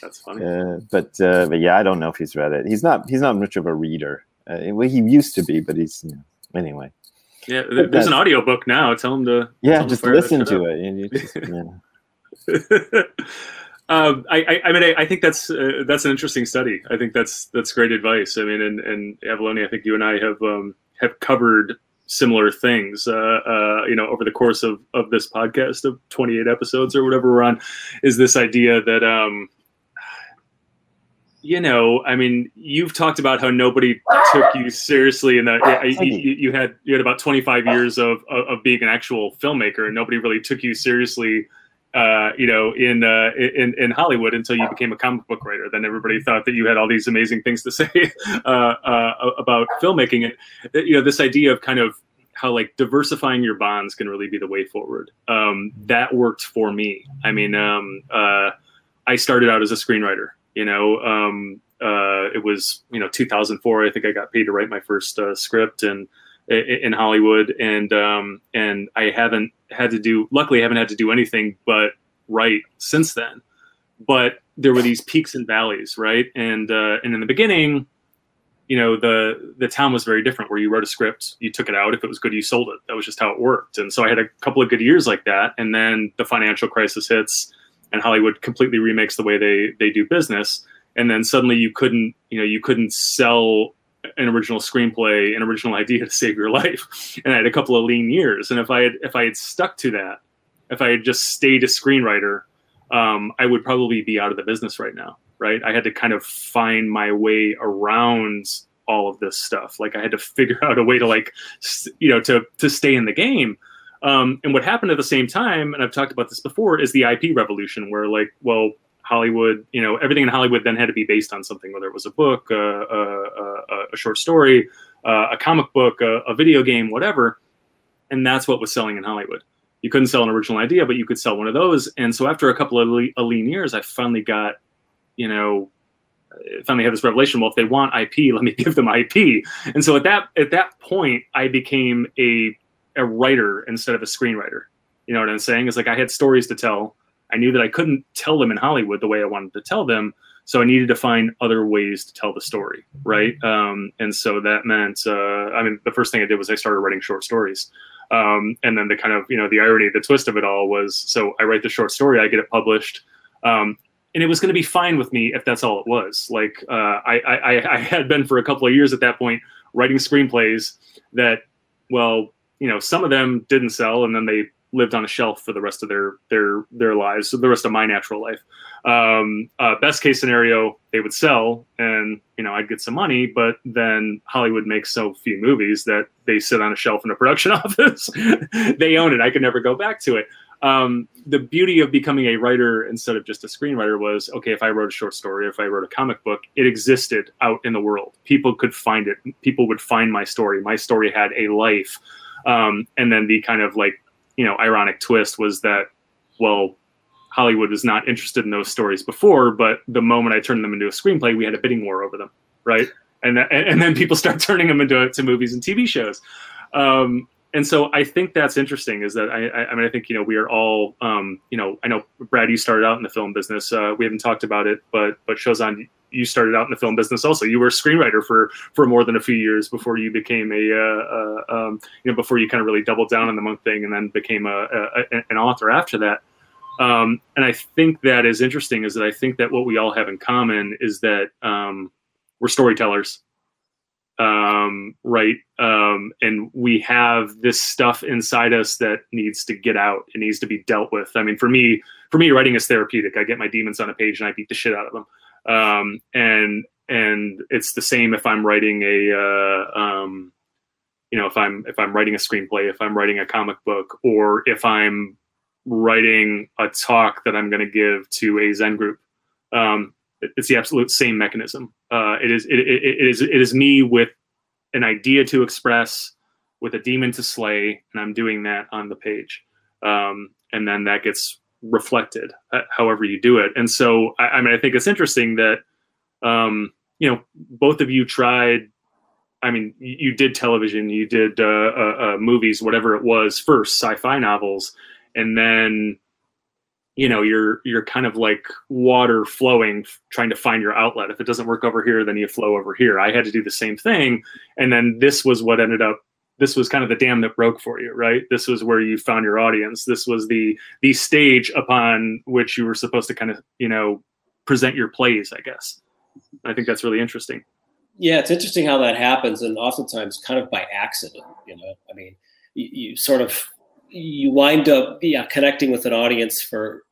That's funny. Uh, but uh, but yeah, I don't know if he's read it. He's not he's not much of a reader. Uh, well, he used to be, but he's you know, anyway. Yeah, there's an audiobook now. Tell him to. Yeah, just listen to it. Just, yeah. um, I, I, I mean, I, I think that's uh, that's an interesting study. I think that's that's great advice. I mean, and, and I think you and I have um, have covered similar things. Uh, uh, you know, over the course of of this podcast of 28 episodes or whatever we're on, is this idea that um, you know, I mean, you've talked about how nobody took you seriously, and that you, you, had you had about 25 years of, of of being an actual filmmaker, and nobody really took you seriously. Uh, you know, in uh, in in Hollywood until you became a comic book writer. Then everybody thought that you had all these amazing things to say uh, uh, about filmmaking. and you know, this idea of kind of how like diversifying your bonds can really be the way forward. Um, that worked for me. I mean, um, uh, I started out as a screenwriter. You know, um, uh, it was you know 2004. I think I got paid to write my first uh, script and in Hollywood, and um, and I haven't had to do. Luckily, I haven't had to do anything but write since then. But there were these peaks and valleys, right? And uh, and in the beginning, you know, the the town was very different. Where you wrote a script, you took it out. If it was good, you sold it. That was just how it worked. And so I had a couple of good years like that. And then the financial crisis hits, and Hollywood completely remakes the way they they do business. And then suddenly you couldn't, you know, you couldn't sell an original screenplay, an original idea to save your life. And I had a couple of lean years. And if I had if I had stuck to that, if I had just stayed a screenwriter, um, I would probably be out of the business right now. Right. I had to kind of find my way around all of this stuff. Like I had to figure out a way to like, you know, to to stay in the game. Um, and what happened at the same time, and I've talked about this before, is the IP revolution, where like, well, Hollywood, you know, everything in Hollywood then had to be based on something, whether it was a book, uh, uh, a short story, uh, a comic book, a, a video game, whatever. And that's what was selling in Hollywood. You couldn't sell an original idea, but you could sell one of those. And so after a couple of le- lean years, I finally got, you know, finally had this revelation. Well, if they want IP, let me give them IP. And so at that at that point, I became a a writer instead of a screenwriter. You know what I'm saying? Is like I had stories to tell. I knew that I couldn't tell them in Hollywood the way I wanted to tell them, so I needed to find other ways to tell the story, right? Um, and so that meant, uh, I mean, the first thing I did was I started writing short stories. Um, and then the kind of, you know, the irony, the twist of it all was, so I write the short story, I get it published, um, and it was going to be fine with me if that's all it was. Like uh, I, I, I had been for a couple of years at that point writing screenplays that, well, you know, some of them didn't sell, and then they lived on a shelf for the rest of their their their lives, so the rest of my natural life. Um, uh, best case scenario, they would sell, and you know I'd get some money, but then Hollywood makes so few movies that they sit on a shelf in a production office. they own it. I could never go back to it. Um, the beauty of becoming a writer instead of just a screenwriter was okay. If I wrote a short story, if I wrote a comic book, it existed out in the world. People could find it. People would find my story. My story had a life. Um, and then the kind of like you know ironic twist was that well hollywood was not interested in those stories before but the moment i turned them into a screenplay we had a bidding war over them right? And that, and then people start turning them into to movies and tv shows. Um, and so i think that's interesting is that i i, mean i think you know we are all um, you know i know brad you started out in the film business. Uh, we haven't talked about it but but Shozan you started out in the film business also. You were a screenwriter for for more than a few years before you became a uh, uh, um, you know before you kind of really doubled down on the monk thing and then became a, a an author after that. Um, and I think that is interesting is that I think that what we all have in common is that um, we're storytellers, um, right? Um, and we have this stuff inside us that needs to get out. It needs to be dealt with. I mean, for me, for me, writing is therapeutic. I get my demons on a page and I beat the shit out of them um, and and it's the same if I'm writing a uh, um, you know if I'm if I'm writing a screenplay, if I'm writing a comic book, or if I'm writing a talk that I'm going to give to a Zen group. Um, it's the absolute same mechanism. Uh, it is it, it, it is it is me with an idea to express, with a demon to slay, and I'm doing that on the page. um, and then that gets reflected uh, however you do it. And so, I, I mean, I think it's interesting that um, you know both of you tried. I mean, you did television, you did uh, uh, uh, movies, whatever it was first, sci-fi novels, and then you know you're you're kind of like water flowing trying to find your outlet if it doesn't work over here then you flow over here i had to do the same thing and then this was what ended up this was kind of the dam that broke for you right this was where you found your audience this was the the stage upon which you were supposed to kind of you know present your plays i guess i think that's really interesting yeah it's interesting how that happens and oftentimes kind of by accident you know i mean you, you sort of you wind up yeah connecting with an audience for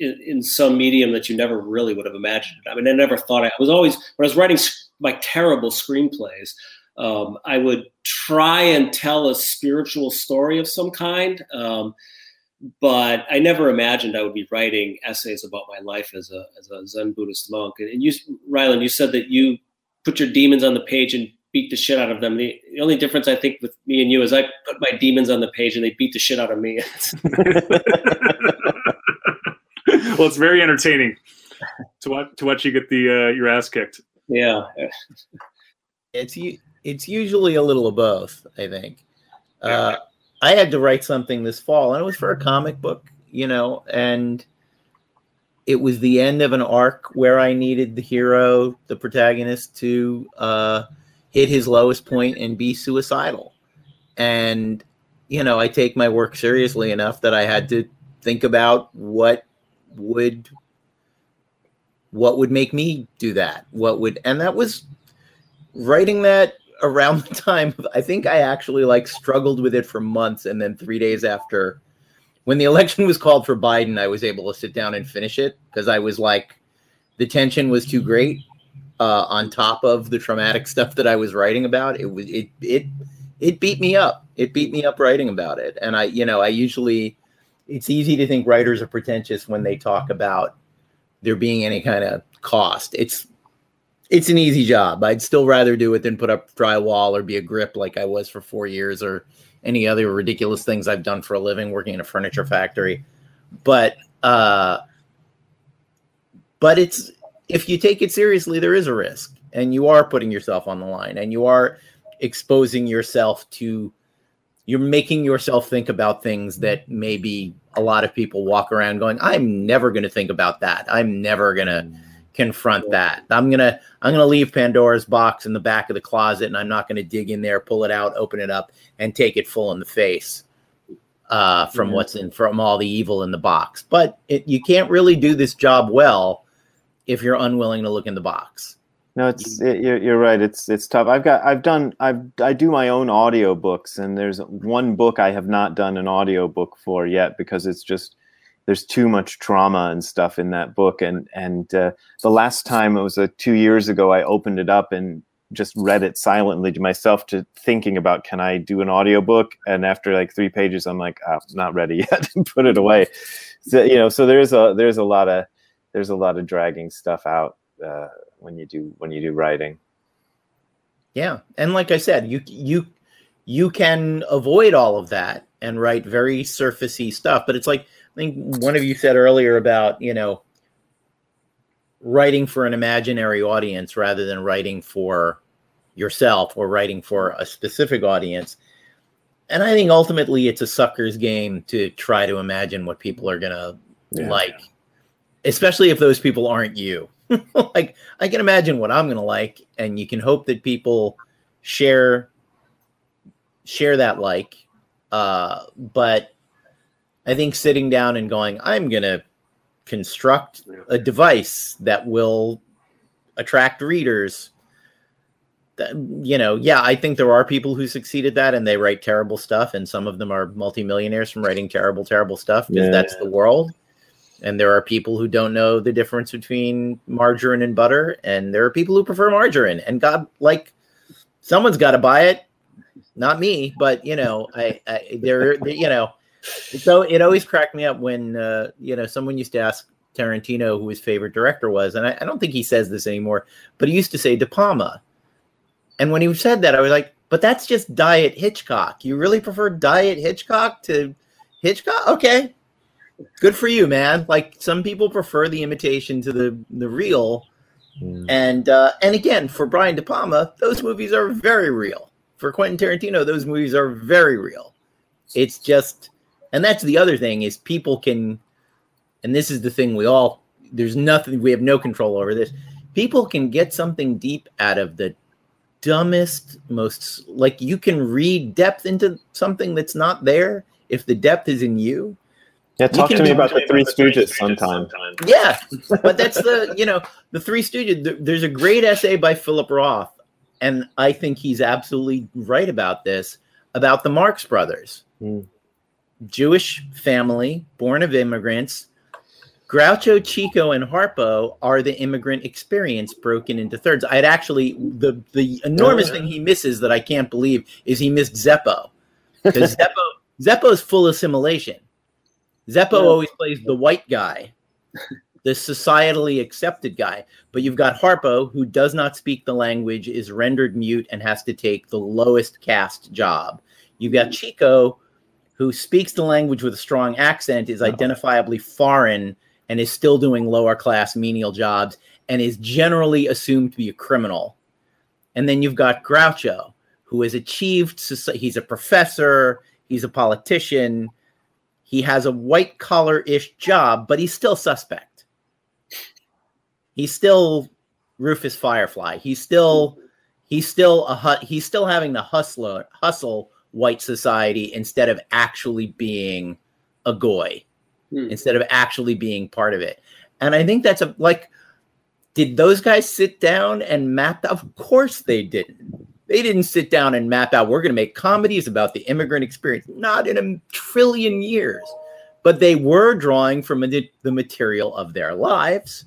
in, in, some medium that you never really would have imagined. I mean, I never thought I, I was always when I was writing my terrible screenplays. Um, I would try and tell a spiritual story of some kind, um, but I never imagined I would be writing essays about my life as a as a Zen Buddhist monk. And, and you, Rylend, you said that you put your demons on the page and beat the shit out of them. The, the, only difference I think with me and you is I put my demons on the page and they beat the shit out of me. well, it's very entertaining to watch to watch you get the uh, your ass kicked. Yeah, it's it's usually a little of both. I think. Uh, I had to write something this fall, and it was for a comic book, you know, and it was the end of an arc where I needed the hero, the protagonist, to uh, hit his lowest point and be suicidal. And, you know, I take my work seriously enough that I had to think about what would what would make me do that what would and that was writing that around the time i think i actually like struggled with it for months and then three days after when the election was called for biden i was able to sit down and finish it because i was like the tension was too great uh, on top of the traumatic stuff that I was writing about. It was it it it beat me up. It beat me up writing about it. And I, you know, I usually it's easy to think writers are pretentious when they talk about there being any kind of cost. It's it's an easy job. I'd still rather do it than put up drywall or be a grip like I was for four years or any other ridiculous things I've done for a living working in a furniture factory. But uh but it's if you take it seriously, there is a risk, and you are putting yourself on the line, and you are exposing yourself to. You're making yourself think about things that maybe a lot of people walk around going, "I'm never going to think about that. I'm never going to confront that. I'm gonna I'm gonna leave Pandora's box in the back of the closet, and I'm not going to dig in there, pull it out, open it up, and take it full in the face." Uh, from what's in from all the evil in the box. But it, you can't really do this job well if you're unwilling to look in the box. No, it's it, you're, you're right. It's it's tough. I've got I've done I've I do my own audio books, and there's one book I have not done an audio book for yet because it's just there's too much trauma and stuff in that book. And and uh, the last time it was uh, two years ago, I opened it up and just read it silently to myself to thinking about can I do an audio book? And after like three pages, I'm like, oh, not ready yet, put it away. So you know, so there's a there's a lot of there's a lot of dragging stuff out uh, when you do when you do writing. Yeah, and like I said, you you you can avoid all of that and write very surfacey stuff. But it's like I think one of you said earlier about you know writing for an imaginary audience rather than writing for yourself or writing for a specific audience. And I think ultimately it's a sucker's game to try to imagine what people are gonna yeah. like especially if those people aren't you. like I can imagine what I'm going to like and you can hope that people share share that like uh but I think sitting down and going I'm going to construct a device that will attract readers you know yeah i think there are people who succeed at that and they write terrible stuff and some of them are multimillionaires from writing terrible terrible stuff because yeah. that's the world. And there are people who don't know the difference between margarine and butter and there are people who prefer margarine. And god like someone's got to buy it. Not me but you know i, I there you know so it always cracked me up when uh, you know someone used to ask tarantino who his favorite director was and I, I don't think he says this anymore but he used to say de palma and when he said that i was like but that's just diet hitchcock you really prefer diet hitchcock to Hitchcock. Okay, good for you, man. Like some people prefer the imitation to the the real, Mm. and uh, and again for Brian De Palma, those movies are very real. For Quentin Tarantino, those movies are very real. It's just, and that's the other thing is people can, and this is the thing we all. There's nothing we have no control over this. People can get something deep out of the dumbest, most like you can read depth into something that's not there if the depth is in you. Yeah, talk can to me about the Three Stooges sometime. Yeah, but that's the you know the Three Stooges. There's a great essay by Philip Roth, and I think he's absolutely right about this about the Marx Brothers, Hmm. Jewish family, born of immigrants. Groucho, Chico, and Harpo are the immigrant experience broken into thirds. I'd actually the the enormous Oh. thing he misses that I can't believe is he missed Zeppo because Zeppo Zeppo is full assimilation. Zeppo Yeah. always plays the white guy, the societally accepted guy. But you've got Harpo, who does not speak the language, is rendered mute, and has to take the lowest caste job. You've got Chico, who speaks the language with a strong accent, is oh. identifiably foreign, and is still doing lower class menial jobs, and is generally assumed to be a criminal. And then you've got Groucho, who has achieved, he's a professor, he's a politician, he has a white collar ish job, but he's still suspect. He's still Rufus Firefly. He's still he's still a he's still having the hustler hustle white society instead of actually being a goy, Hmm. instead of actually being part of it. And I think that's a like did those guys sit down and map? Of course they didn't. They didn't sit down and map out, we're going to make comedies about the immigrant experience. Not in a trillion years. But they were drawing from the material of their lives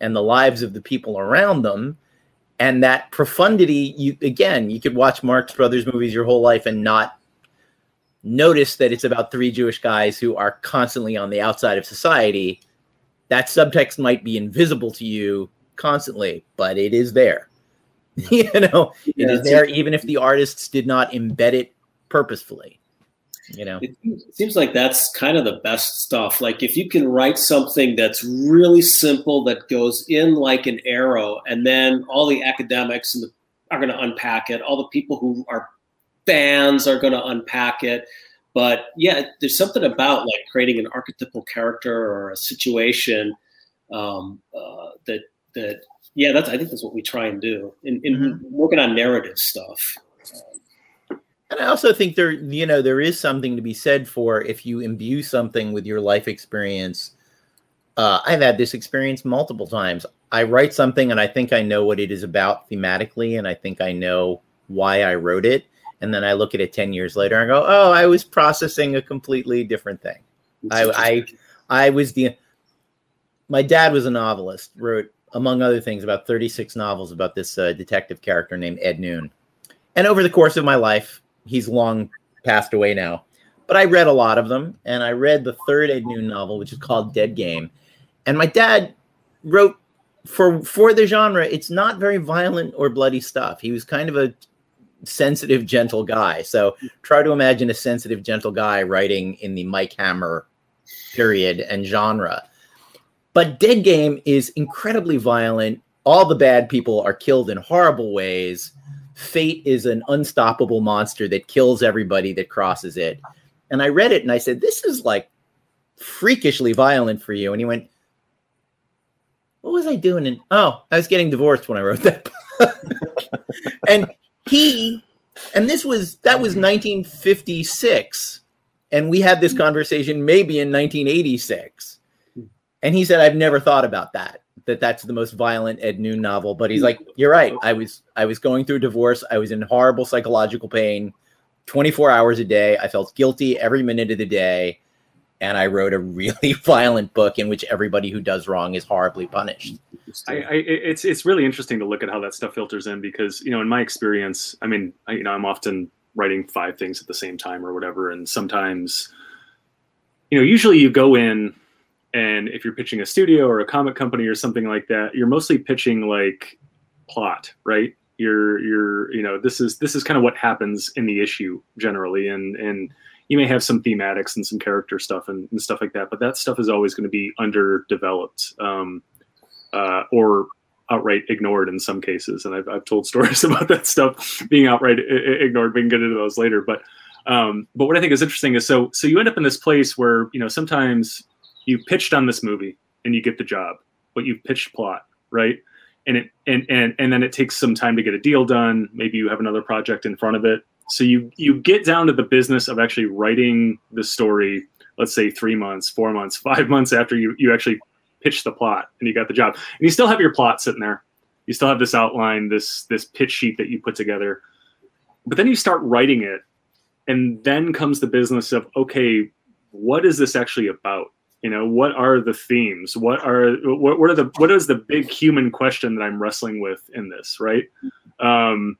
and the lives of the people around them. And that profundity, you again, you could watch Marx Brothers movies your whole life and not notice that it's about three Jewish guys who are constantly on the outside of society. That subtext might be invisible to you constantly, but it is there. you know, it Yeah, is there even if the artists did not embed it purposefully. You know, It seems like that's kind of the best stuff. Like if you can write something that's really simple that goes in like an arrow, and then all the academics and the, are going to unpack it. All the people who are fans are going to unpack it. But yeah, there's something about like creating an archetypal character or a situation um, uh, that that yeah, that's I think that's what we try and do in, in working on narrative stuff. And I also think there, you know, there is something to be said for if you imbue something with your life experience. Uh, I've had this experience multiple times. I write something and I think I know what it is about thematically, and I think I know why I wrote it. And then I look at it 10 years later and go, oh, I was processing a completely different thing. I, I, I was the, my dad was a novelist, wrote, among other things, about 36 novels about this uh, detective character named Ed Noon. And over the course of my life, he's long passed away now. But I read a lot of them, and I read the third Ed Noon novel, which is called Dead Game. And my dad wrote for for the genre, it's not very violent or bloody stuff. He was kind of a sensitive, gentle guy. So try to imagine a sensitive, gentle guy writing in the Mike Hammer period and genre. But Dead Game is incredibly violent. All the bad people are killed in horrible ways fate is an unstoppable monster that kills everybody that crosses it. And I read it and I said, This is like freakishly violent for you. And he went, What was I doing? And oh, I was getting divorced when I wrote that. and he, and this was, that was 1956. And we had this conversation maybe in 1986. And he said, I've never thought about that that that's the most violent Ed Noon novel. But he's hmm. like, you're right. I was I was going through a divorce. I was in horrible psychological pain, 24 hours a day. I felt guilty every minute of the day, and I wrote a really violent book in which everybody who does wrong is horribly punished. I, I, it's it's really interesting to look at how that stuff filters in because you know in my experience, I mean, I, you know, I'm often writing five things at the same time or whatever, and sometimes, you know, usually you go in and if you're pitching a studio or a comic company or something like that, you're mostly pitching like plot, right? You're you're you know this is this is kind of what happens in the issue generally, and and you may have some thematics and some character stuff and, and stuff like that, but that stuff is always going to be underdeveloped um, uh, or outright ignored in some cases. And I've, I've told stories about that stuff being outright ignored. We can get into those later, but um, but what I think is interesting is so so you end up in this place where you know sometimes you pitched on this movie and you get the job, but you've pitched plot, right? And it and and and then it takes some time to get a deal done. Maybe you have another project in front of it. So you you get down to the business of actually writing the story. Let's say three months, four months, five months after you you actually pitch the plot and you got the job, and you still have your plot sitting there. You still have this outline, this this pitch sheet that you put together, but then you start writing it, and then comes the business of okay, what is this actually about? You know what are the themes? What are what, what are the what is the big human question that i'm wrestling with in this right? Um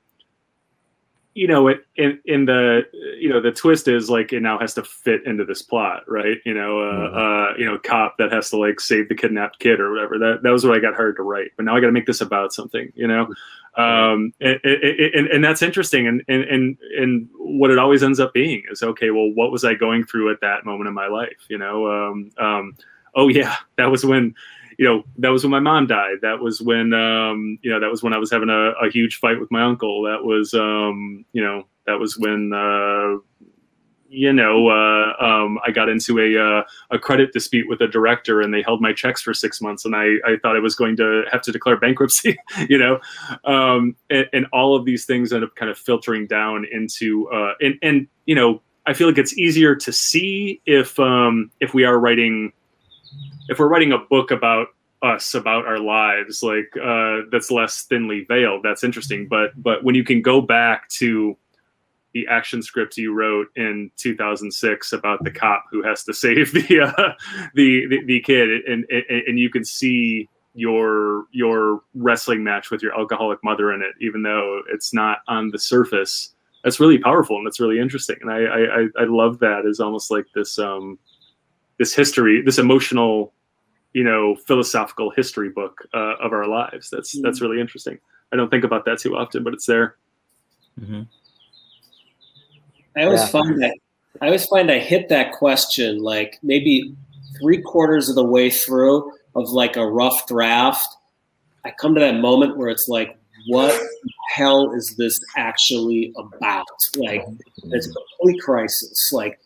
you know it in in the you know the twist is like it now has to fit into this plot right? You know uh, mm-hmm. uh you know cop that has to like save the kidnapped kid or whatever. That that was what i got hired to write but now i got to make this about something you know? Um and, and, and that's interesting and, and and and what it always ends up being is okay well what was i going through at that moment in my life you know? Um um oh yeah that was when you know, that was when my mom died. That was when, um, you know, that was when I was having a, a huge fight with my uncle. That was, um, you know, that was when, uh, you know, uh, um, I got into a uh, a credit dispute with a director, and they held my checks for six months, and I, I thought I was going to have to declare bankruptcy, you know, um, and, and, all of these things end up kind of filtering down into, uh, and and you know, I feel like it's easier to see if um, if we are writing if we're writing a book about us about our lives like uh, that's less thinly veiled that's interesting. But but when you can go back to the action script you wrote in 2006 about the cop who has to save the uh, the, the, the kid and, and and you can see your your wrestling match with your alcoholic mother in it even though it's not on the surface that's really powerful and that's really interesting. And i i i love that. As almost like this um this history, this emotional, you know, philosophical history book uh, of our lives. That's mm-hmm. that's really interesting. I don't think about that too often, but it's there. Mm-hmm. I always yeah. find that I always find I hit that question like maybe three quarters of the way through of like a rough draft. I come to that moment where it's like, what hell is this actually about? Like, it's a complete crisis. Like,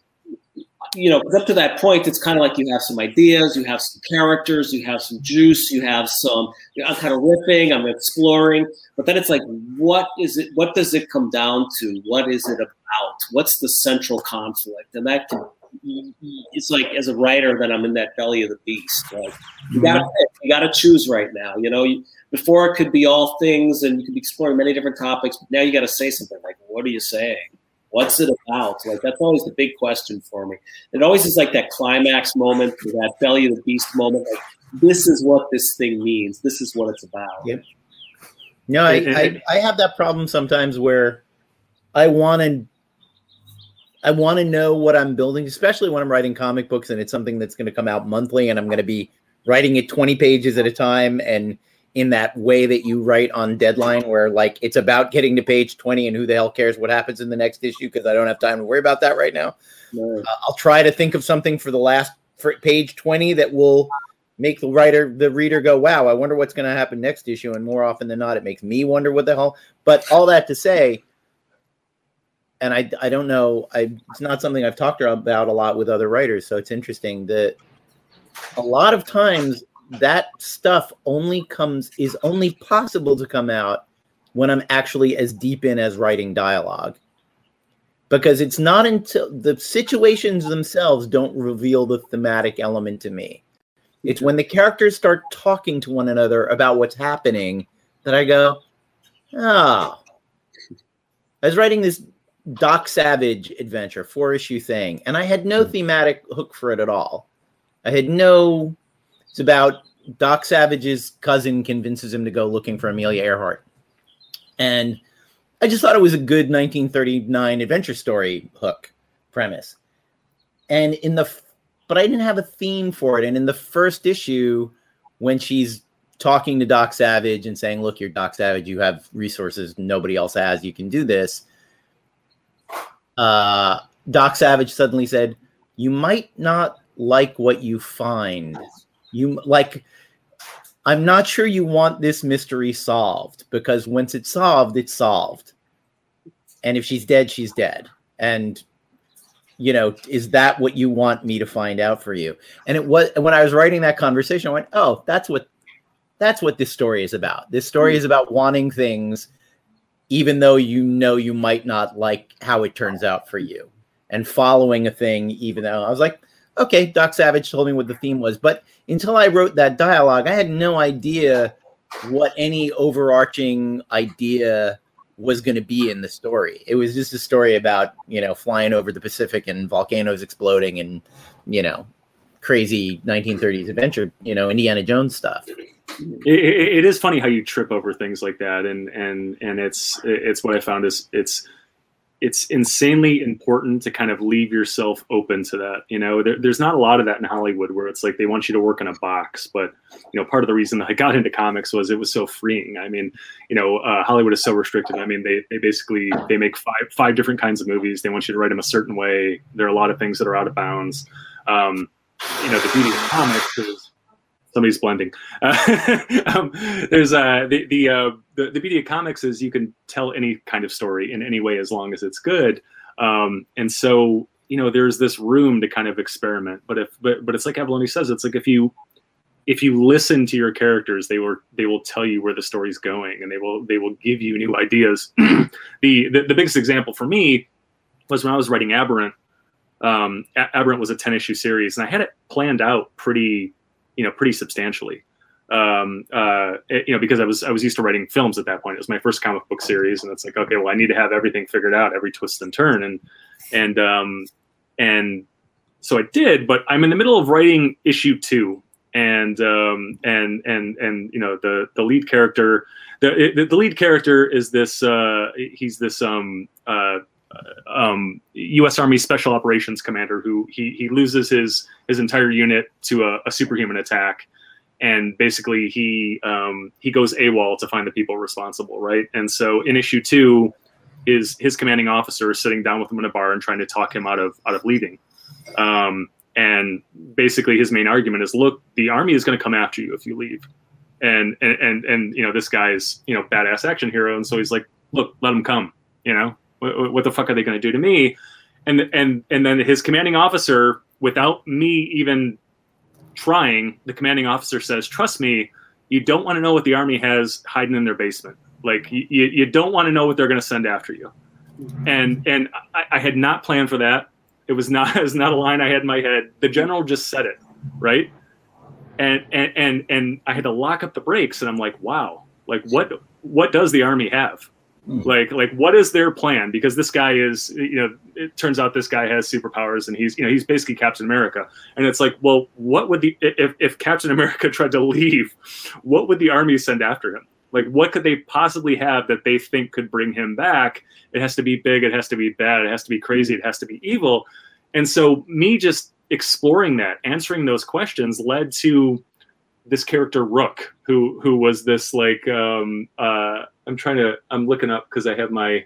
you know, up to that point, it's kind of like you have some ideas, you have some characters, you have some juice, you have some. You know, I'm kind of ripping, I'm exploring, but then it's like, what is it? What does it come down to? What is it about? What's the central conflict? And that can. It's like as a writer, that I'm in that belly of the beast. Like you gotta mm-hmm. you gotta choose right now. You know, you, before it could be all things, and you could be exploring many different topics. Now you got to say something like, "What are you saying?" What's it about? Like that's always the big question for me. It always is like that climax moment, or that belly of the beast moment. Like this is what this thing means. This is what it's about. Yep. No, I, I, I have that problem sometimes where I want to I want to know what I'm building, especially when I'm writing comic books and it's something that's going to come out monthly and I'm going to be writing it 20 pages at a time and in that way that you write on deadline where like it's about getting to page 20 and who the hell cares what happens in the next issue because i don't have time to worry about that right now no. uh, i'll try to think of something for the last for page 20 that will make the writer the reader go wow i wonder what's going to happen next issue and more often than not it makes me wonder what the hell but all that to say and i i don't know i it's not something i've talked about a lot with other writers so it's interesting that a lot of times that stuff only comes is only possible to come out when I'm actually as deep in as writing dialogue. Because it's not until the situations themselves don't reveal the thematic element to me. It's when the characters start talking to one another about what's happening that I go, oh. I was writing this Doc Savage adventure, four issue thing, and I had no hmm. thematic hook for it at all. I had no it's about Doc Savage's cousin convinces him to go looking for Amelia Earhart. And I just thought it was a good 1939 adventure story hook premise. And in the but I didn't have a theme for it. And in the first issue, when she's talking to Doc Savage and saying, Look, you're Doc Savage, you have resources nobody else has, you can do this. Uh Doc Savage suddenly said, "You might not like what you find. You like." I'm not sure you want this mystery solved because once it's solved, it's solved. And if she's dead, she's dead. And you know, is that what you want me to find out for you? And it was when I was writing that conversation, I went, "Oh, that's what that's what this story is about. This story is about wanting things even though you know you might not like how it turns out for you and following a thing even though I was like, okay, Doc Savage told me what the theme was, but until I wrote that dialogue, I had no idea what any overarching idea was going to be in the story. It was just a story about, you know, flying over the Pacific and volcanoes exploding and, you know, crazy 1930s adventure, you know, Indiana Jones stuff. It, it, is funny how you trip over things like that, and and and it's it's what I found is it's it's insanely important to kind of leave yourself open to that. You know, there, there's not a lot of that in Hollywood where it's like they want you to work in a box. But you know, part of the reason I got into comics was it was so freeing. I mean, you know, uh, Hollywood is so restricted. I mean, they they basically they make five five different kinds of movies. They want you to write them a certain way. There are a lot of things that are out of bounds. Um, you know, the beauty of comics is somebody's blending. Uh, um, there's uh, the the, uh, the the beauty of comics is you can tell any kind of story in any way as long as it's good. Um, and so you know, there's this room to kind of experiment. But if but but it's like Avallone says, it's like if you if you listen to your characters, they will they will tell you where the story's going, and they will they will give you new ideas. the, the the biggest example for me was when I was writing Aberrant. Um, Aberrant was a ten issue series, and I had it planned out pretty you know pretty substantially um, uh, you know, because I was I was used to writing films at that point. It was my first comic book series, and it's like, okay, well, I need to have everything figured out, every twist and turn, and and um, and so I did. But I'm in the middle of writing issue two, and um, and and and you know, the the lead character, the the, the lead character is this. Uh, he's this um. Uh, um, U.S. Army Special Operations Commander who he, he loses his his entire unit to a, a superhuman attack, and basically he um, he goes AWOL to find the people responsible, right? And so in issue two, is his commanding officer is sitting down with him in a bar and trying to talk him out of out of leaving. Um, and basically his main argument is, look, the army is going to come after you if you leave. And, and and and you know this guy is you know badass action hero, and so he's like, look, let him come. You know, what, what the fuck are they going to do to me? And and and then his commanding officer, without me even trying, the commanding officer says, "Trust me, you don't want to know what the army has hiding in their basement. Like you, you don't want to know what they're going to send after you." And and I, I, had not planned for that. It was not it was not a line I had in my head. The general just said it, right? And and and and I had to lock up the brakes, and I'm like, wow, like what what does the army have? Hmm. Like, like, what is their plan? Because this guy is, you know, it turns out this guy has superpowers, and he's, you know, he's basically Captain America. And it's like, well, what would the if if Captain America tried to leave, what would the army send after him? Like, what could they possibly have that they think could bring him back? It has to be big. It has to be bad. It has to be crazy. It has to be evil. And so, me just exploring that, answering those questions, led to this character Rook, who who was this like um, uh, I'm trying to. I'm looking up because I have my,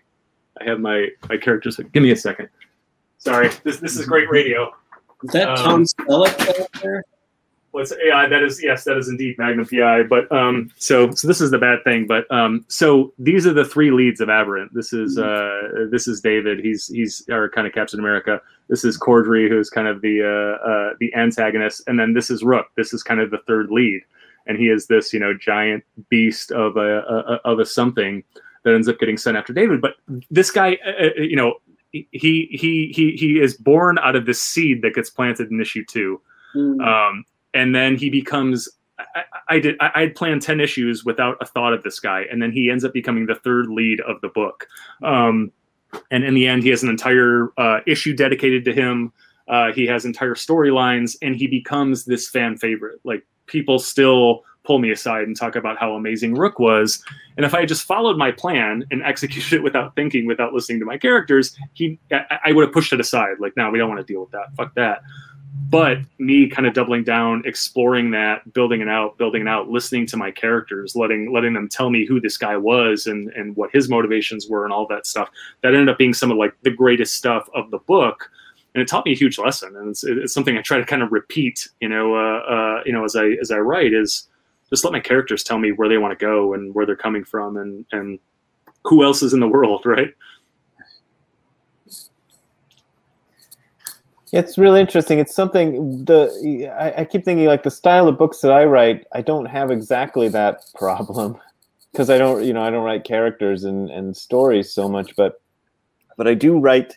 I have my my characters. Give me a second. Sorry, this this is great radio. Is that um, Tom Selleck character? What's yeah? That is yes, that is indeed Magnum PI. But um, so so this is the bad thing. But um, so these are the three leads of Aberrant. This is uh, this is David. He's he's our kind of Captain America. This is Cordry, who's kind of the uh, uh, the antagonist, and then this is Rook. This is kind of the third lead and he is this you know giant beast of a, a of a something that ends up getting sent after David. But this guy, uh, uh you know, he he he he is born out of this seed that gets planted in issue two, mm. um, and then he becomes. I, I did. I had planned ten issues without a thought of this guy, and then he ends up becoming the third lead of the book. Um, and in the end, he has an entire uh, issue dedicated to him. Uh, he has entire storylines, and he becomes this fan favorite. Like people still pull me aside and talk about how amazing Rook was. And if I had just followed my plan and executed it without thinking, without listening to my characters, he I, I would have pushed it aside. Like, no, we don't want to deal with that. Fuck that. but me kind of doubling down, exploring that, building it out, building it out, listening to my characters, letting letting them tell me who this guy was and and what his motivations were and all that stuff. That ended up being some of like the greatest stuff of the book, and it taught me a huge lesson. And it's, it's something I try to kind of repeat, you know, uh, uh, you know, as I as I write is just let my characters tell me where they want to go and where they're coming from and and who else is in the world, right? It's really interesting. It's something the I, I, keep thinking like the style of books that I write. I don't have exactly that problem because I don't you know I don't write characters and and stories so much, but but I do write.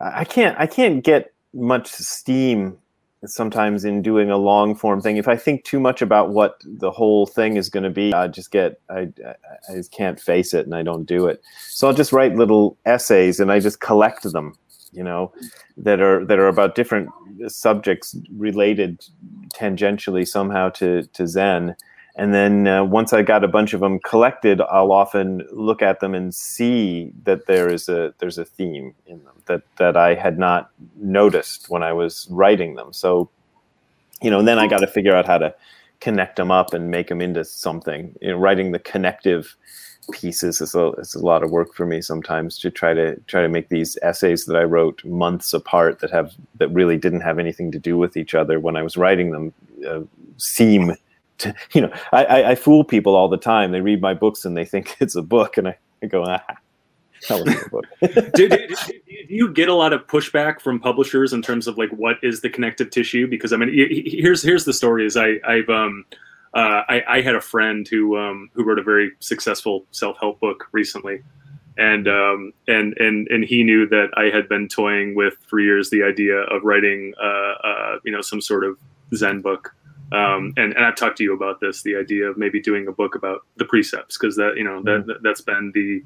I can't I can't get much steam sometimes in doing a long form thing. If I think too much about what the whole thing is going to be, I just get I I just can't face it and I don't do it. So I'll just write little essays and I just collect them you know, that are that are about different subjects related tangentially somehow to to Zen. And then uh, once I got a bunch of them collected, I'll often look at them and see that there is a there's a theme in them that that I had not noticed when I was writing them. So, you know, and then I got to figure out how to connect them up and make them into something. You know, writing the connective pieces is a, is a lot of work for me sometimes to try to try to make these essays that I wrote months apart that have that really didn't have anything to do with each other when I was writing them uh, seem to you know I, I, I, fool people all the time. They read my books and they think it's a book and I, I go ah do, do, do, do, you get a lot of pushback from publishers in terms of like what is the connective tissue? Because I mean here's here's the story is I I've um uh, I, I, had a friend who um, who wrote a very successful self help book recently, and um, and and and he knew that I had been toying with for years the idea of writing uh, uh, you know some sort of Zen book. Um, and, and I've talked to you about this, the idea of maybe doing a book about the precepts, because that you know that mm-hmm. that's been the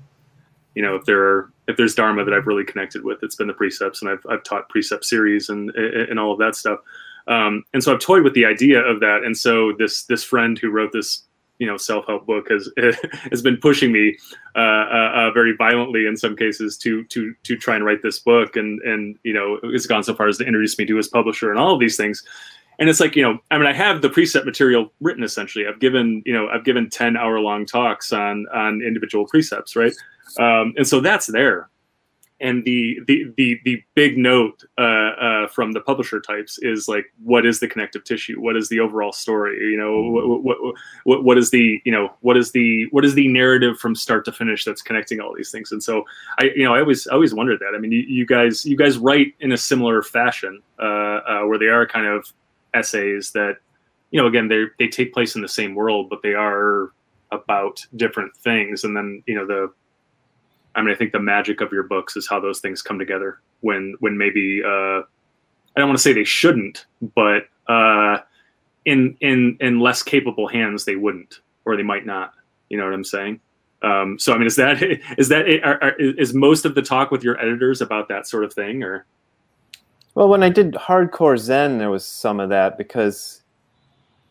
you know if there are if there's dharma that I've really connected with, it's been the precepts, and I've I've taught precept series and and all of that stuff. Um, and so I've toyed with the idea of that. And so this this friend who wrote this you know self help book has has been pushing me uh, uh, uh, very violently in some cases to to to try and write this book. And and you know it's gone so far as to introduce me to his publisher and all of these things. And it's like you know I mean I have the precept material written essentially. I've given you know I've given ten hour long talks on on individual precepts right. Um, and so that's there and the the the, the big note uh, uh, from the publisher types is like what is the connective tissue what is the overall story you know mm-hmm. what, what, what, what is the you know what is the what is the narrative from start to finish that's connecting all these things and so i you know i always I always wondered that i mean you, you guys you guys write in a similar fashion uh, uh, where they are kind of essays that you know again they they take place in the same world but they are about different things and then you know the I mean, I think the magic of your books is how those things come together when when maybe uh, I don't want to say they shouldn't, but uh, in in in less capable hands they wouldn't, or they might not. You know what I'm saying? Um, so I mean, is that is that are, are, is most of the talk with your editors about that sort of thing, or? Well, when I did Hardcore Zen, there was some of that because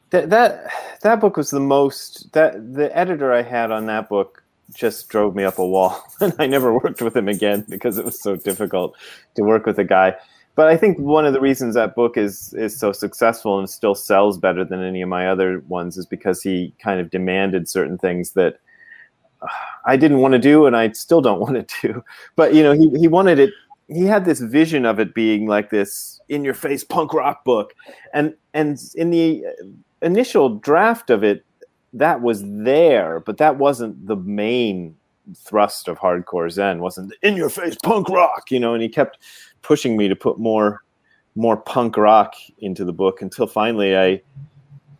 that that that book was the most that the editor I had on that book just drove me up a wall and I never worked with him again because it was so difficult to work with a guy. But I think one of the reasons that book is is so successful and still sells better than any of my other ones is because he kind of demanded certain things that uh, I didn't want to do and I still don't want to do. But you know, he he wanted it he had this vision of it being like this in your face punk rock book. And and in the initial draft of it that was there, but that wasn't the main thrust of hardcore Zen. wasn't in your face punk rock, you know. And he kept pushing me to put more more punk rock into the book until finally I.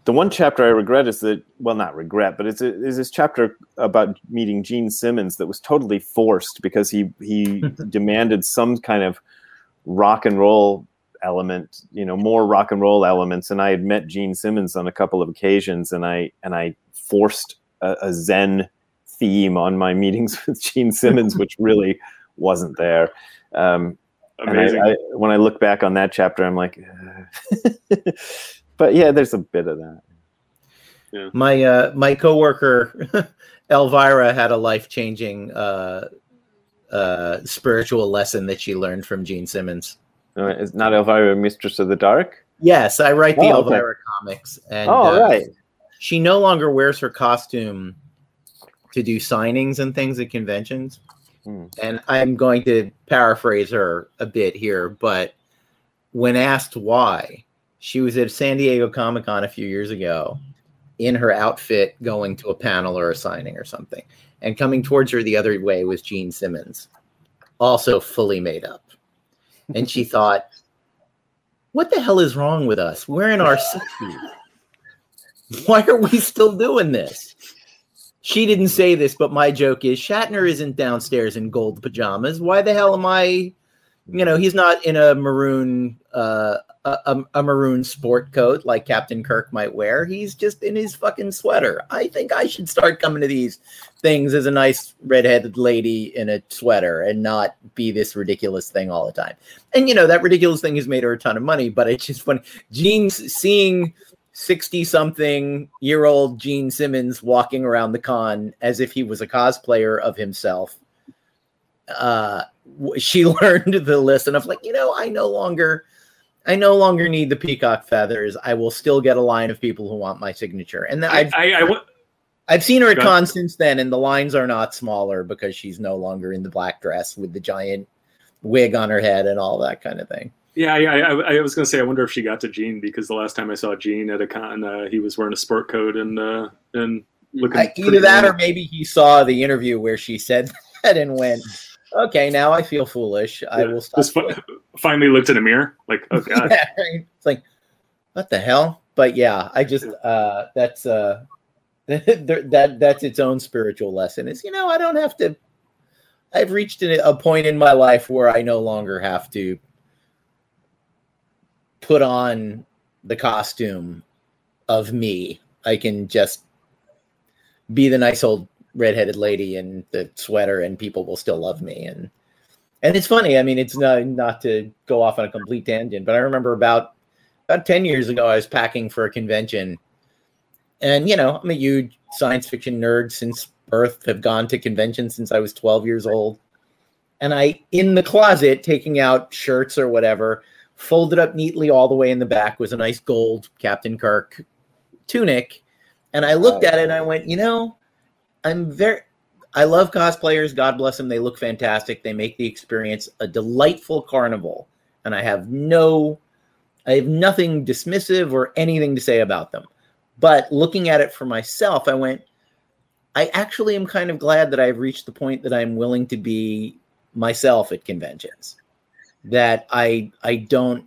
The one chapter I regret is that well, not regret, but it's is this chapter about meeting Gene Simmons that was totally forced because he he demanded some kind of rock and roll element, you know, more rock and roll elements. And I had met Gene Simmons on a couple of occasions, and I and I forced a, a Zen theme on my meetings with Gene Simmons, which really wasn't there. Um, Amazing. I, I, when I look back on that chapter, I'm like, but yeah, there's a bit of that. Yeah. My uh, my coworker Elvira had a life changing uh, uh, spiritual lesson that she learned from Gene Simmons. No, it's not Elvira, Mistress of the Dark. Yes, I write the Oh, okay. Elvira comics, and oh, uh, right. she no longer wears her costume to do signings and things at conventions. Hmm. And I'm going to paraphrase her a bit here, but when asked why, she was at San Diego Comic Con a few years ago in her outfit going to a panel or a signing or something. And coming towards her the other way was Gene Simmons, also fully made up. And she thought, what the hell is wrong with us? We're in our 60s. Why are we still doing this? She didn't say this, but my joke is Shatner isn't downstairs in gold pajamas. Why the hell am I? You know, he's not in a maroon uh, a, a, maroon sport coat like Captain Kirk might wear. He's just in his fucking sweater. I think I should start coming to these things as a nice redheaded lady in a sweater and not be this ridiculous thing all the time. And you know that ridiculous thing has made her a ton of money, but it's just funny. Gene's seeing 60 something year old Gene Simmons walking around the con as if he was a cosplayer of himself. Uh, she learned the lesson of like, you know, I no longer, I no longer need the peacock feathers. I will still get a line of people who want my signature. And then I, I've, I, I w- I've seen her at con since then, and the lines are not smaller because she's no longer in the black dress with the giant wig on her head and all that kind of thing. yeah, I, I, I was gonna say I wonder if she got to Gene because the last time I saw Gene at a con, uh, he was wearing a sport coat and uh, and looking I, either that or maybe he saw the interview where she said that and went, "Okay, now I feel foolish. I will stop." just fi- finally looked in a mirror like oh god Yeah, right. It's like, what the hell? But yeah, I just uh, that's uh, that that's its own spiritual lesson. Is you know I don't have to. I've reached a point in my life where I no longer have to put on the costume of me. I can just be the nice old redheaded lady in the sweater, and people will still love me. And and it's funny. I mean, it's not not to go off on a complete tangent, but I remember about about ten years ago, I was packing for a convention, and you know, I'm a huge science fiction nerd since birth. Have gone to conventions since I was 12 years old, and I in the closet taking out shirts or whatever, folded up neatly all the way in the back was a nice gold Captain Kirk tunic, and I looked at it and I went, you know, I'm very I love cosplayers. God bless them. They look fantastic. They make the experience a delightful carnival. And I have no, I have nothing dismissive or anything to say about them. But looking at it for myself, I went, I actually am kind of glad that I've reached the point that I'm willing to be myself at conventions. That I, I don't,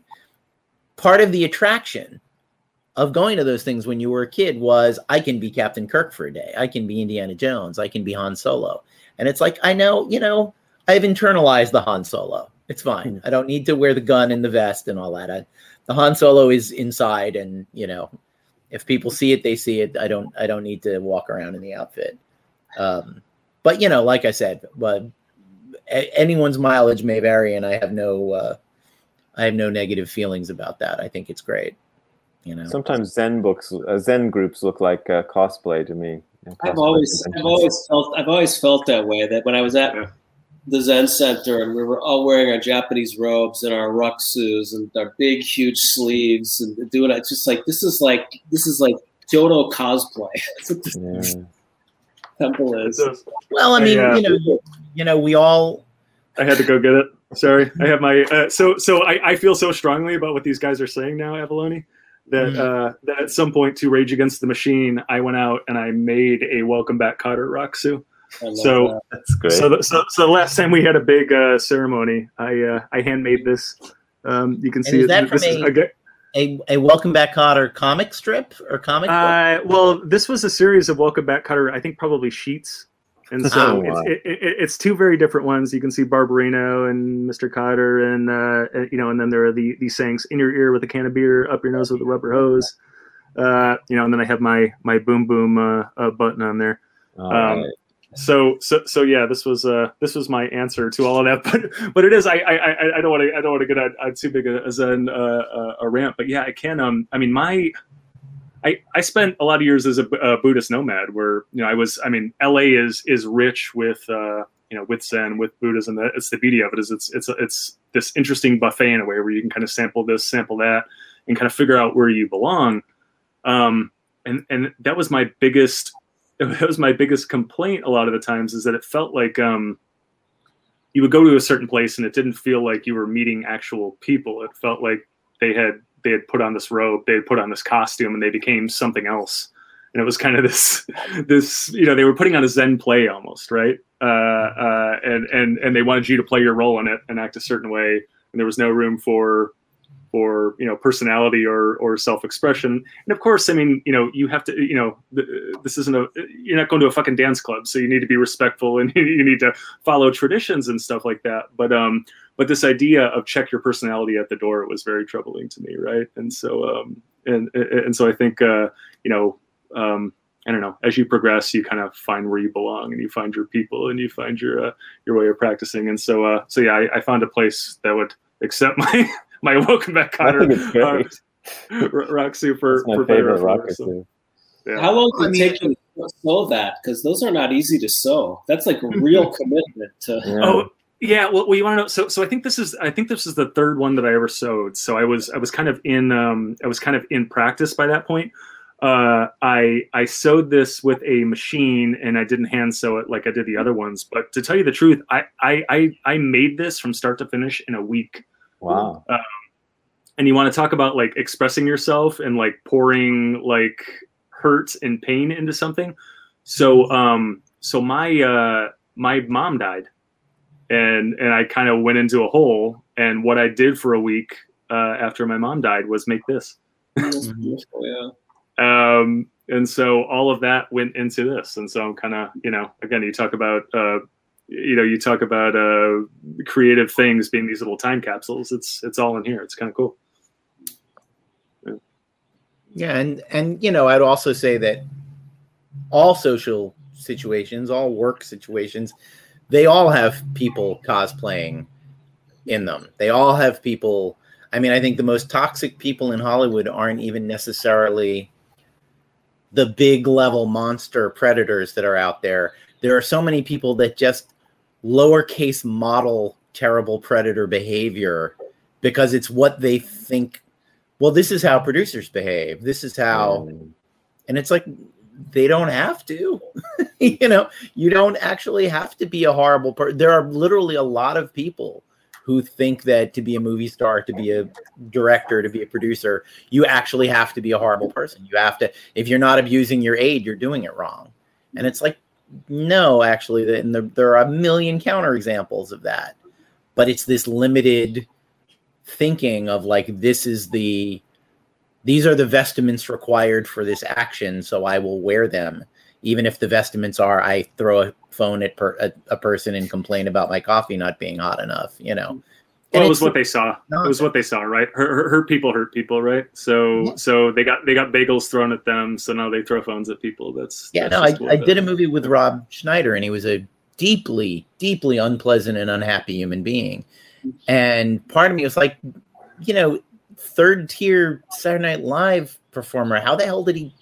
part of the attraction of going to those things when you were a kid was I can be Captain Kirk for a day. I can be Indiana Jones. I can be Han Solo. And it's like, I know, you know, I've internalized the Han Solo. It's fine. I don't need to wear the gun and the vest and all that. I, the Han Solo is inside and, you know, if people see it, they see it. I don't I don't need to walk around in the outfit. Um, but you know, like I said, but anyone's mileage may vary and I have no uh, I have no negative feelings about that. I think it's great. You know. Sometimes Zen books, uh, Zen groups look like uh, cosplay to me. Yeah, I've always, I've always felt, I've always felt that way. That when I was at the Zen Center and we were all wearing our Japanese robes and our rakusus and our big, huge sleeves and doing it, it's just like this is like this is like Kyoto cosplay. That's what this Yeah. temple is. Well, I mean, Yeah. you know, you know, we all I had to go get it. Sorry, I have my uh, so so I, I feel so strongly about what these guys are saying now, Avallone, that Mhm. uh, that at some point to Rage Against the Machine, I went out and I made a Welcome Back Kotter Rakusu. I So- that. That's great. So, the, so so the last time we had a big uh, ceremony, I uh, I handmade this. Um, you can And see is it. that this from is a- a a, a welcome back Kotter comic strip or comic book. Uh, well, this was a series of Welcome Back Kotter. I think probably sheets, and so Oh, it's, it, it, it's two very different ones. You can see Barbarino and Mr. Kotter, and uh, you know, and then there are the these sayings in your ear with a can of beer, up your nose with a rubber hose. Uh, you know, and then I have my my boom boom uh, uh, button on there. Um. So so so yeah, this was uh this was my answer to all of that. But but it is I I I- don't want to I don't want to get on, on too big a, as an uh, uh, a rant. But yeah, I can um I mean my I I spent a lot of years as a, a Buddhist nomad where you know I was I mean L.A. is is rich with uh you know with Zen with Buddhism. It's the beauty of it is it's it's it's this interesting buffet in a way where you can kind of sample this, sample that, and kind of figure out where you belong. Um, and and that was my biggest that was my biggest complaint a lot of the times is that it felt like um, you would go to a certain place and it didn't feel like you were meeting actual people. It felt like they had they had put on this robe, they had put on this costume, and they became something else. And it was kind of this this you know they were putting on a Zen play almost right, uh, uh, and and and they wanted you to play your role in it and act a certain way, and there was no room for or you know personality or or self-expression and of course i mean you know you have to you know this isn't a you're not going to a fucking dance club so you need to be respectful and you need to follow traditions and stuff like that but um but this idea of check your personality at the door was very troubling to me right and so um and and so i think uh you know um I don't know. As you progress, you kind of find where you belong, and you find your people, and you find your uh, your way of practicing. And so, uh, so yeah, I, I found a place that would accept my my welcome back Kotter uh, rock super my favorite rakusu, yeah. How long did it take you to sew that? Because those are not easy to sew. That's like a real commitment to. Yeah. Oh yeah, well, well, you want to know? So, so I think this is I think this is the third one that I ever sewed. So I was I was kind of in um, I was kind of in practice by that point. Uh, I I sewed this with a machine and I didn't hand sew it like I did the other ones. But to tell you the truth, I I I, I made this from start to finish in a week. Wow. Um, and you want to talk about like expressing yourself and like pouring like hurt and pain into something. So um so my uh my mom died and and I kind of went into a hole and what I did for a week uh, after my mom died was make this. yeah. Um and so all of that went into this and so I'm kind of, you know, again you talk about uh you know you talk about uh, creative things being these little time capsules it's it's all in here it's kind of cool yeah. yeah and and you know i'd also say that all social situations all work situations they all have people cosplaying in them they all have people i mean i think the most toxic people in hollywood aren't even necessarily the big level monster predators that are out there there are so many people that just lowercase model terrible predator behavior because it's what they think well this is how producers behave. This is how mm. and it's like they don't have to you know you don't actually have to be a horrible person there are literally a lot of people who think that to be a movie star to be a director to be a producer you actually have to be a horrible person. You have to if you're not abusing your aide you're doing it wrong. And it's like no, actually, and there, there are a million counterexamples of that. But it's this limited thinking of like this is the these are the vestments required for this action, so I will wear them, even if the vestments are I throw a phone at per, a, a person and complain about my coffee not being hot enough. You know, well, it was what they saw. It was what they saw, right? Hurt, hurt people hurt people, right? So, yeah. so they got they got bagels thrown at them. So now they throw phones at people. That's yeah. That's no, I, I did a movie with Rob Schneider, and he was a deeply, deeply unpleasant and unhappy human being. And part of me was like, you know, third tier Saturday Night Live performer. How the hell did he?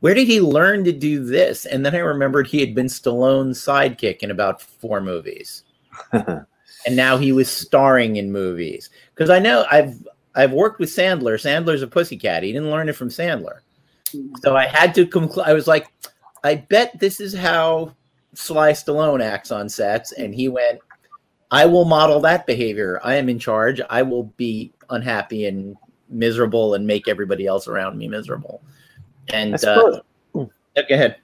Where did he learn to do this? And then I remembered he had been Stallone's sidekick in about four movies. and now he was starring in movies. Because I know I've I've worked with Sandler. Sandler's a pussycat. He didn't learn it from Sandler. So I had to conclude. I was like, I bet this is how Sly Stallone acts on sets. And he went, I will model that behavior. I am in charge. I will be unhappy and miserable and make everybody else around me miserable. And uh, go ahead.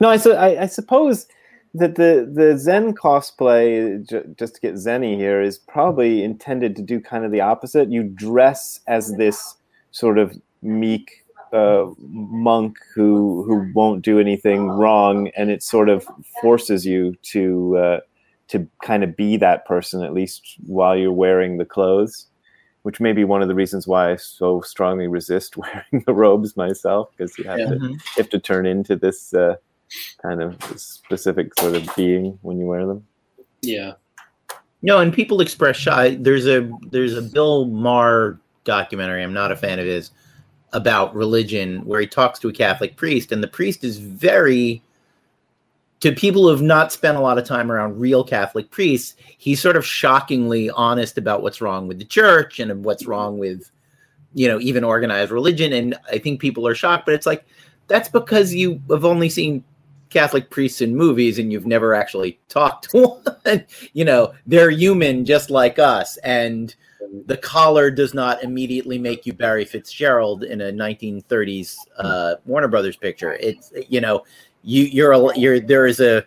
No, I, su- I, I suppose that the the Zen cosplay, j- just to get Zenny here, is probably intended to do kind of the opposite. You dress as this sort of meek uh, monk who who won't do anything wrong, and it sort of forces you to uh, to kind of be that person at least while you're wearing the clothes. Which may be one of the reasons why I so strongly resist wearing the robes myself, because you have yeah. to mm-hmm. you have to turn into this. Uh, kind of specific sort of being when you wear them. Yeah. No, and people express shy. There's a there's a Bill Maher documentary. I'm not a fan of his about religion where he talks to a Catholic priest, and the priest is very to people who have not spent a lot of time around real Catholic priests, he's sort of shockingly honest about what's wrong with the church and what's wrong with, you know, even organized religion. And I think people are shocked, but it's like that's because you have only seen Catholic priests in movies and you've never actually talked to one. you know, they're human just like us. And the collar does not immediately make you Barry Fitzgerald in a 1930s uh, Warner Brothers picture. It's, you know, you you're a, you're there is a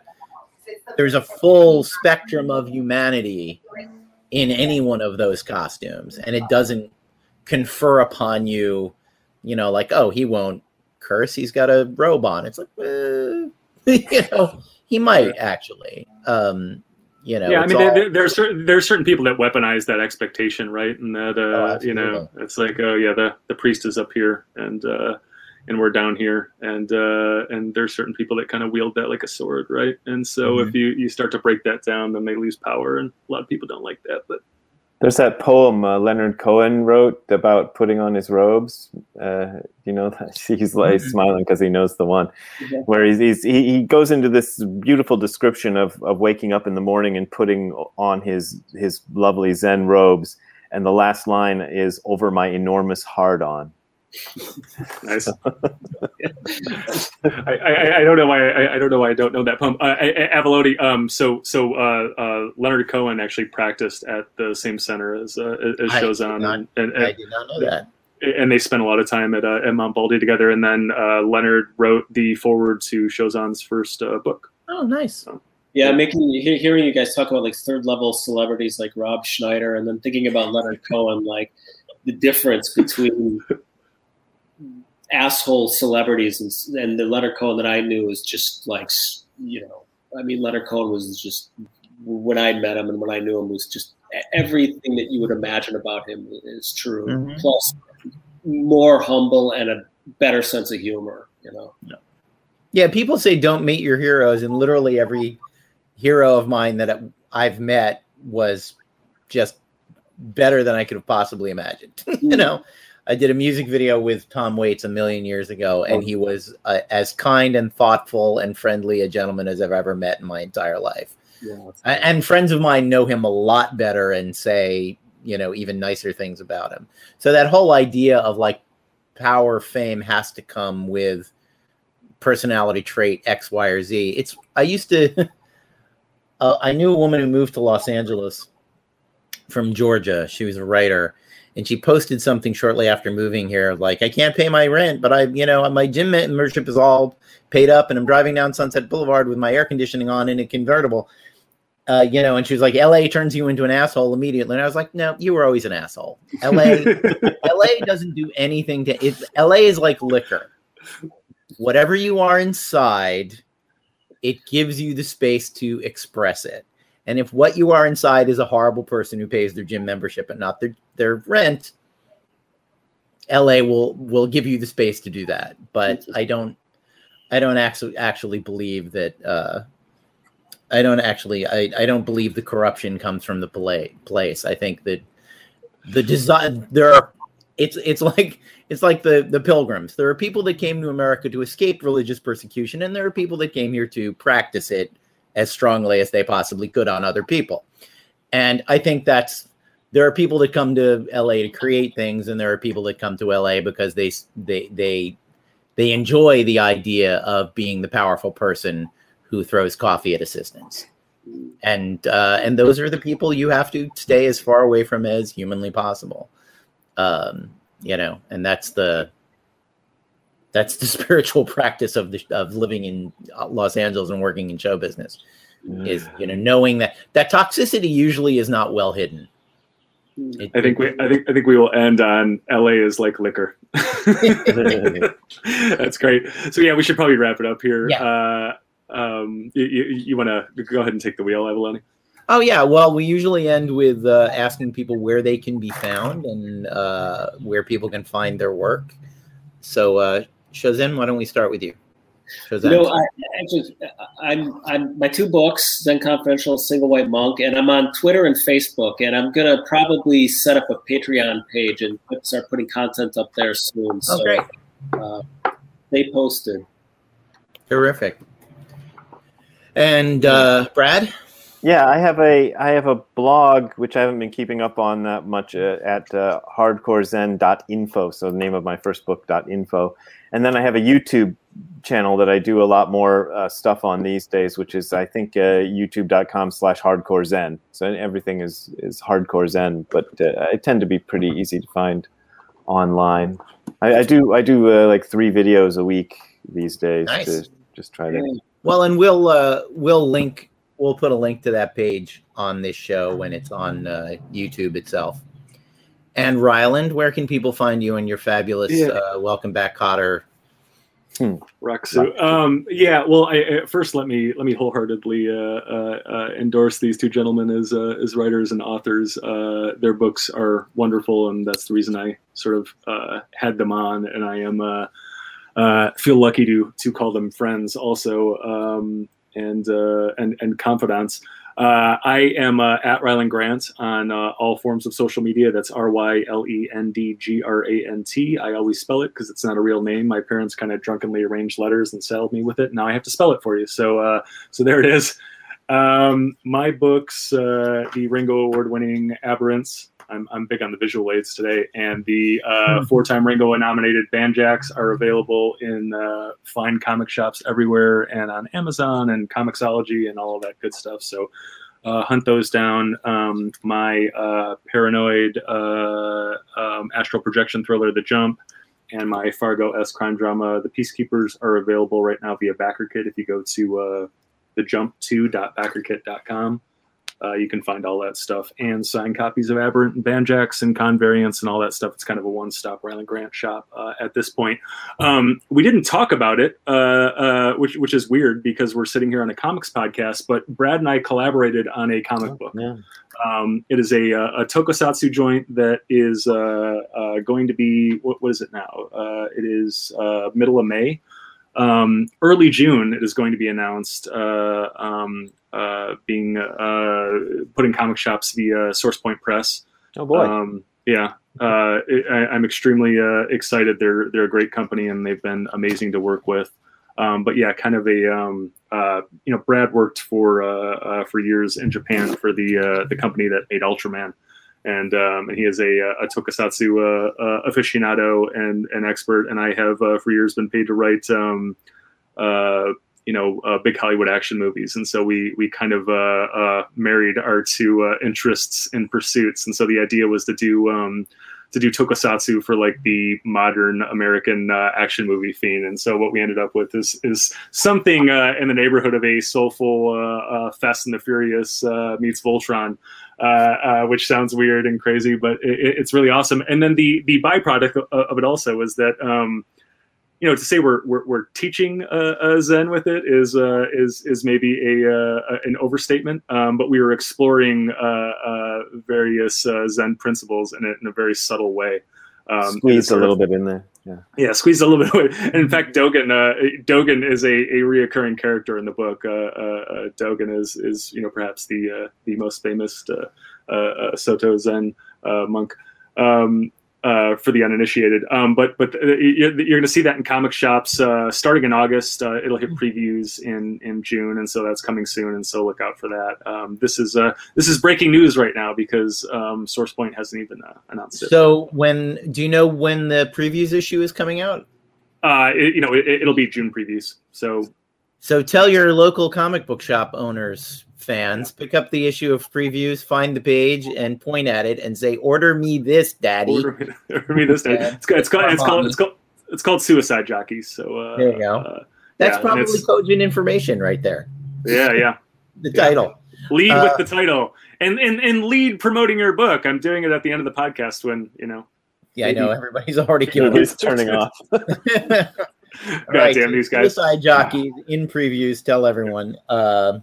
there's a full spectrum of humanity in any one of those costumes and it doesn't confer upon you you know like oh he won't curse he's got a robe on it's like uh, you know he might actually. Um you know yeah i mean all, there, there, are certain there are certain people that weaponize that expectation right? And that uh Oh, you know it's like oh yeah the the priest is up here and uh and we're down here. And uh and there's certain people that kind of wield that like a sword right? And so Mm-hmm. if you you start to break that down then they lose power and a lot of people don't like that but There's that poem uh, Leonard Cohen wrote about putting on his robes. Uh, you know, he's like Mhm. smiling because he knows the one Yeah. where he's, he's he, he goes into this beautiful description of, of waking up in the morning and putting on his his lovely Zen robes, and the last line is "over my enormous hard on." Nice. I, I, I don't know why I, I don't know why I don't know that poem. Uh, Avallone. Um. So so uh, uh, Leonard Cohen actually practiced at the same center as uh, as I did Shozan, not- and, and, I did not know that. and they spent a lot of time at uh, at Mount Baldy together. And then uh, Leonard wrote the foreword to Shozan's first uh, book. Oh, nice. Yeah, making he- hearing you guys talk about like third level celebrities like Rob Schneider, and then thinking about Leonard Cohen, like the difference between asshole celebrities and, and the Leonard Cohen that I knew was just like you know, I mean Leonard Cohen was just when I met him and when I knew him was just everything that you would imagine about him is true. Mhm. Plus, more humble and a better sense of humor. You know. Yeah, people say don't meet your heroes, and literally every hero of mine that I've met was just better than I could have possibly imagined. you know, I did a music video with Tom Waits a million years ago, and he was uh, as kind and thoughtful and friendly a gentleman as I've ever met in my entire life. Yeah. A- And friends of mine know him a lot better and say, you know, even nicer things about him. So that whole idea of like power, fame has to come with personality trait X, Y, or Z. It's I used to. Uh, I knew a woman who moved to Los Angeles from Georgia. She was a writer, and she posted something shortly after moving here, like I can't pay my rent, but I, you know, my gym membership is all paid up, and I'm driving down Sunset Boulevard with my air conditioning on in a convertible. Uh, you know, and she was like, "LA turns you into an asshole immediately," and I was like, "No, you were always an asshole. LA, LA doesn't do anything to it. LA is like liquor. Whatever you are inside, it gives you the space to express it. And if what you are inside is a horrible person who pays their gym membership and not their their rent, LA will will give you the space to do that. But I don't I don't actually actually believe that uh I don't actually I, I don't believe the corruption comes from the pla- place. I think that the design there are it's it's like it's like the the pilgrims. There are people that came to America to escape religious persecution, and there are people that came here to practice it as strongly as they possibly could on other people. And I think that's there are people that come to LA to create things, and there are people that come to LA because they they they they enjoy the idea of being the powerful person who throws coffee at assistants. And uh, and those are the people you have to stay as far away from as humanly possible. Um, you know, and that's the that's the spiritual practice of the of living in Los Angeles and working in show business is you know knowing that that toxicity usually is not well hidden. It- I think we I think I think we will end on LA is like liquor. That's great. So yeah, we should probably wrap it up here. Yeah. Uh, um, you, you, you want to go ahead and take the wheel, Avallone? Oh yeah, well we usually end with uh, asking people where they can be found and uh, where people can find their work. So Shozan, why don't we start with you? Shozan. You know, I, actually, I'm, I'm my two books, Zen Confidential, Single White Monk, and I'm on Twitter and Facebook, and I'm gonna probably set up a Patreon page and put, start putting content up there soon. oh So great, uh, stay posted. terrific. And uh, Brad? Yeah, I have a I have a blog which I haven't been keeping up on that much uh, at uh, hardcorezen.info. So the name of my first book .info, and then I have a YouTube channel that I do a lot more uh, stuff on these days, which is I think uh, YouTube.com/slash Hardcore Zen. So everything is is Hardcore Zen, but uh, I tend to be pretty easy to find online. I, I do I do uh, like three videos a week these days Nice. to just try to. Well, and we'll uh, we'll link we'll put a link to that page on this show when it's on uh, YouTube itself. And Rylend, where can people find you and your fabulous Yeah. uh, Welcome Back Kotter? Rakusu. Um, yeah. Well, I, I, first let me let me wholeheartedly uh, uh, uh, endorse these two gentlemen as uh, as writers and authors. Uh, their books are wonderful, and that's the reason I sort of uh, had them on. And I am uh, uh, feel lucky to to call them friends also, um, and uh, and and confidants. Uh, I am uh, at Rylend Grant on uh, all forms of social media. That's R Y L E N D G R A N T. I always spell it because it's not a real name. My parents kind of drunkenly arranged letters and saddled me with it. Now I have to spell it for you. So, uh, so there it is. Um, my books, uh, the Ringo Award-winning Aberrants. I'm, I'm big on the visual aids today, and the uh, four-time Ringo nominated Banjax are available in uh, fine comic shops everywhere, and on Amazon and Comixology and all of that good stuff. So uh, hunt those down. Um, my uh, paranoid uh, um, astral projection thriller, The Jump, and my Fargo S crime drama, The Peacekeepers, are available right now via BackerKit. If you go to uh, thejump2.backerkit.com, uh, you can find all that stuff and sign copies of Aberrant and Banjax and Convariants and all that stuff. It's kind of a one-stop Rylend Grant shop uh, at this point. Um, we didn't talk about it, uh, uh, which which is weird because we're sitting here on a comics podcast. But Brad and I collaborated on a comic book. Yeah. Um, it is a, a tokusatsu joint that is uh, uh, going to be what, what is it now? Uh, it is uh, middle of May. Um, early June, it is going to be announced. Uh, um, uh, being uh, put comic shops via SourcePoint Press. Oh boy. Um, yeah, uh, I, I'm extremely uh, excited. They're they're a great company and they've been amazing to work with. Um, but yeah, kind of a um, uh, you know, Brad worked for uh, uh, for years in Japan for the uh, the company that made Ultraman, and um, and he is a, a tokusatsu uh, uh, aficionado and an expert. And I have uh, for years been paid to write. You know, uh, big Hollywood action movies, and so we we kind of uh, uh, married our two uh, interests and pursuits, and so the idea was to do um, to do tokusatsu for like the modern American uh, action movie theme, and so what we ended up with is is something uh, in the neighborhood of a soulful Fast and the Furious meets Voltron. Which sounds weird and crazy, but it, it- it's really awesome. And then the the byproduct of, of it also is that um, you know to say we're we're, we're teaching uh, uh, Zen with it is uh, is is maybe a uh, an overstatement. Um, but we were exploring uh, uh, various uh, Zen principles in it in a very subtle way. Um, and Squeezed a sort of- little bit in there. Yeah. yeah, squeezed a little bit away. And in fact, Dogen uh, Dogen is a, a reoccurring character in the book. Uh, uh, uh, Dogen is is you know perhaps the uh, the most famous uh, uh, uh, Soto Zen uh, monk. Um, uh, for the uninitiated, um, but but uh, you're, you're going to see that in comic shops uh, starting in August. Uh, it'll hit previews in in June, and so that's coming soon. And so look out for that. Um, this is uh, this is breaking news right now because um, SourcePoint hasn't even uh, announced it. So when do you know when the previews issue is coming out? uh, it, you know, it, it'll be June previews. So So tell your local comic book shop owners, fans, pick up the issue of previews, find the page, and point at it and say, "Order me this, Daddy." order me, order me this day. Yeah. It's, called- it's called it's called it's called it's called Suicide Jockeys. So uh, There you go. Uh, That's yeah, probably it's- cogent information right there. yeah, yeah. The Yeah. title. Lead Uh, with the title and, and and lead promoting your book. I'm doing it at the end of the podcast when you know. Yeah, I know everybody's already killed is turning off. God damn these guys. Suicide jockeys in previews. Tell everyone. Uh,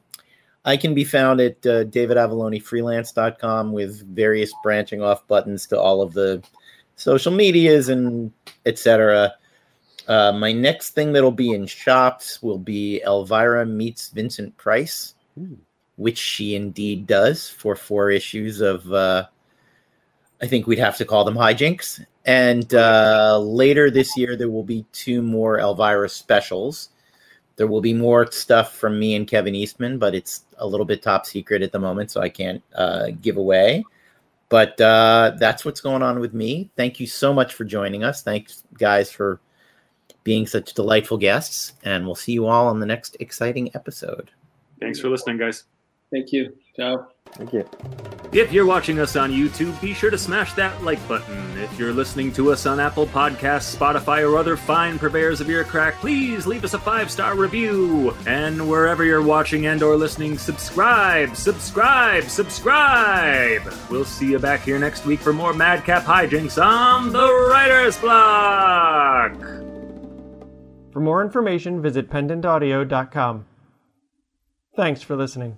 I can be found at uh, davidavalonefreelance.com with various branching off buttons to all of the social medias and etc. Uh, my next thing that'll be in shops will be Elvira meets Vincent Price, Ooh. which she indeed does for four issues of. Uh, I think we'd have to call them hijinks. And uh, later this year, there will be two more Elvira specials. There will be more stuff from me and Kevin Eastman, but it's a little bit top secret at the moment, so I can't uh, give away. But uh, that's what's going on with me. Thank you so much for joining us. Thanks, guys, for being such delightful guests. And we'll see you all on the next exciting episode. Thanks for listening, guys. Thank you. Ciao. Thank you. If you're watching us on YouTube, be sure to smash that like button. If you're listening to us on Apple Podcasts, Spotify, or other fine purveyors of ear crack, please leave us a five-star review. And wherever you're watching and or listening, subscribe, subscribe, subscribe. We'll see you back here next week for more Madcap hijinks on the Writer's Block. For more information, visit pendantaudio.com. Thanks for listening.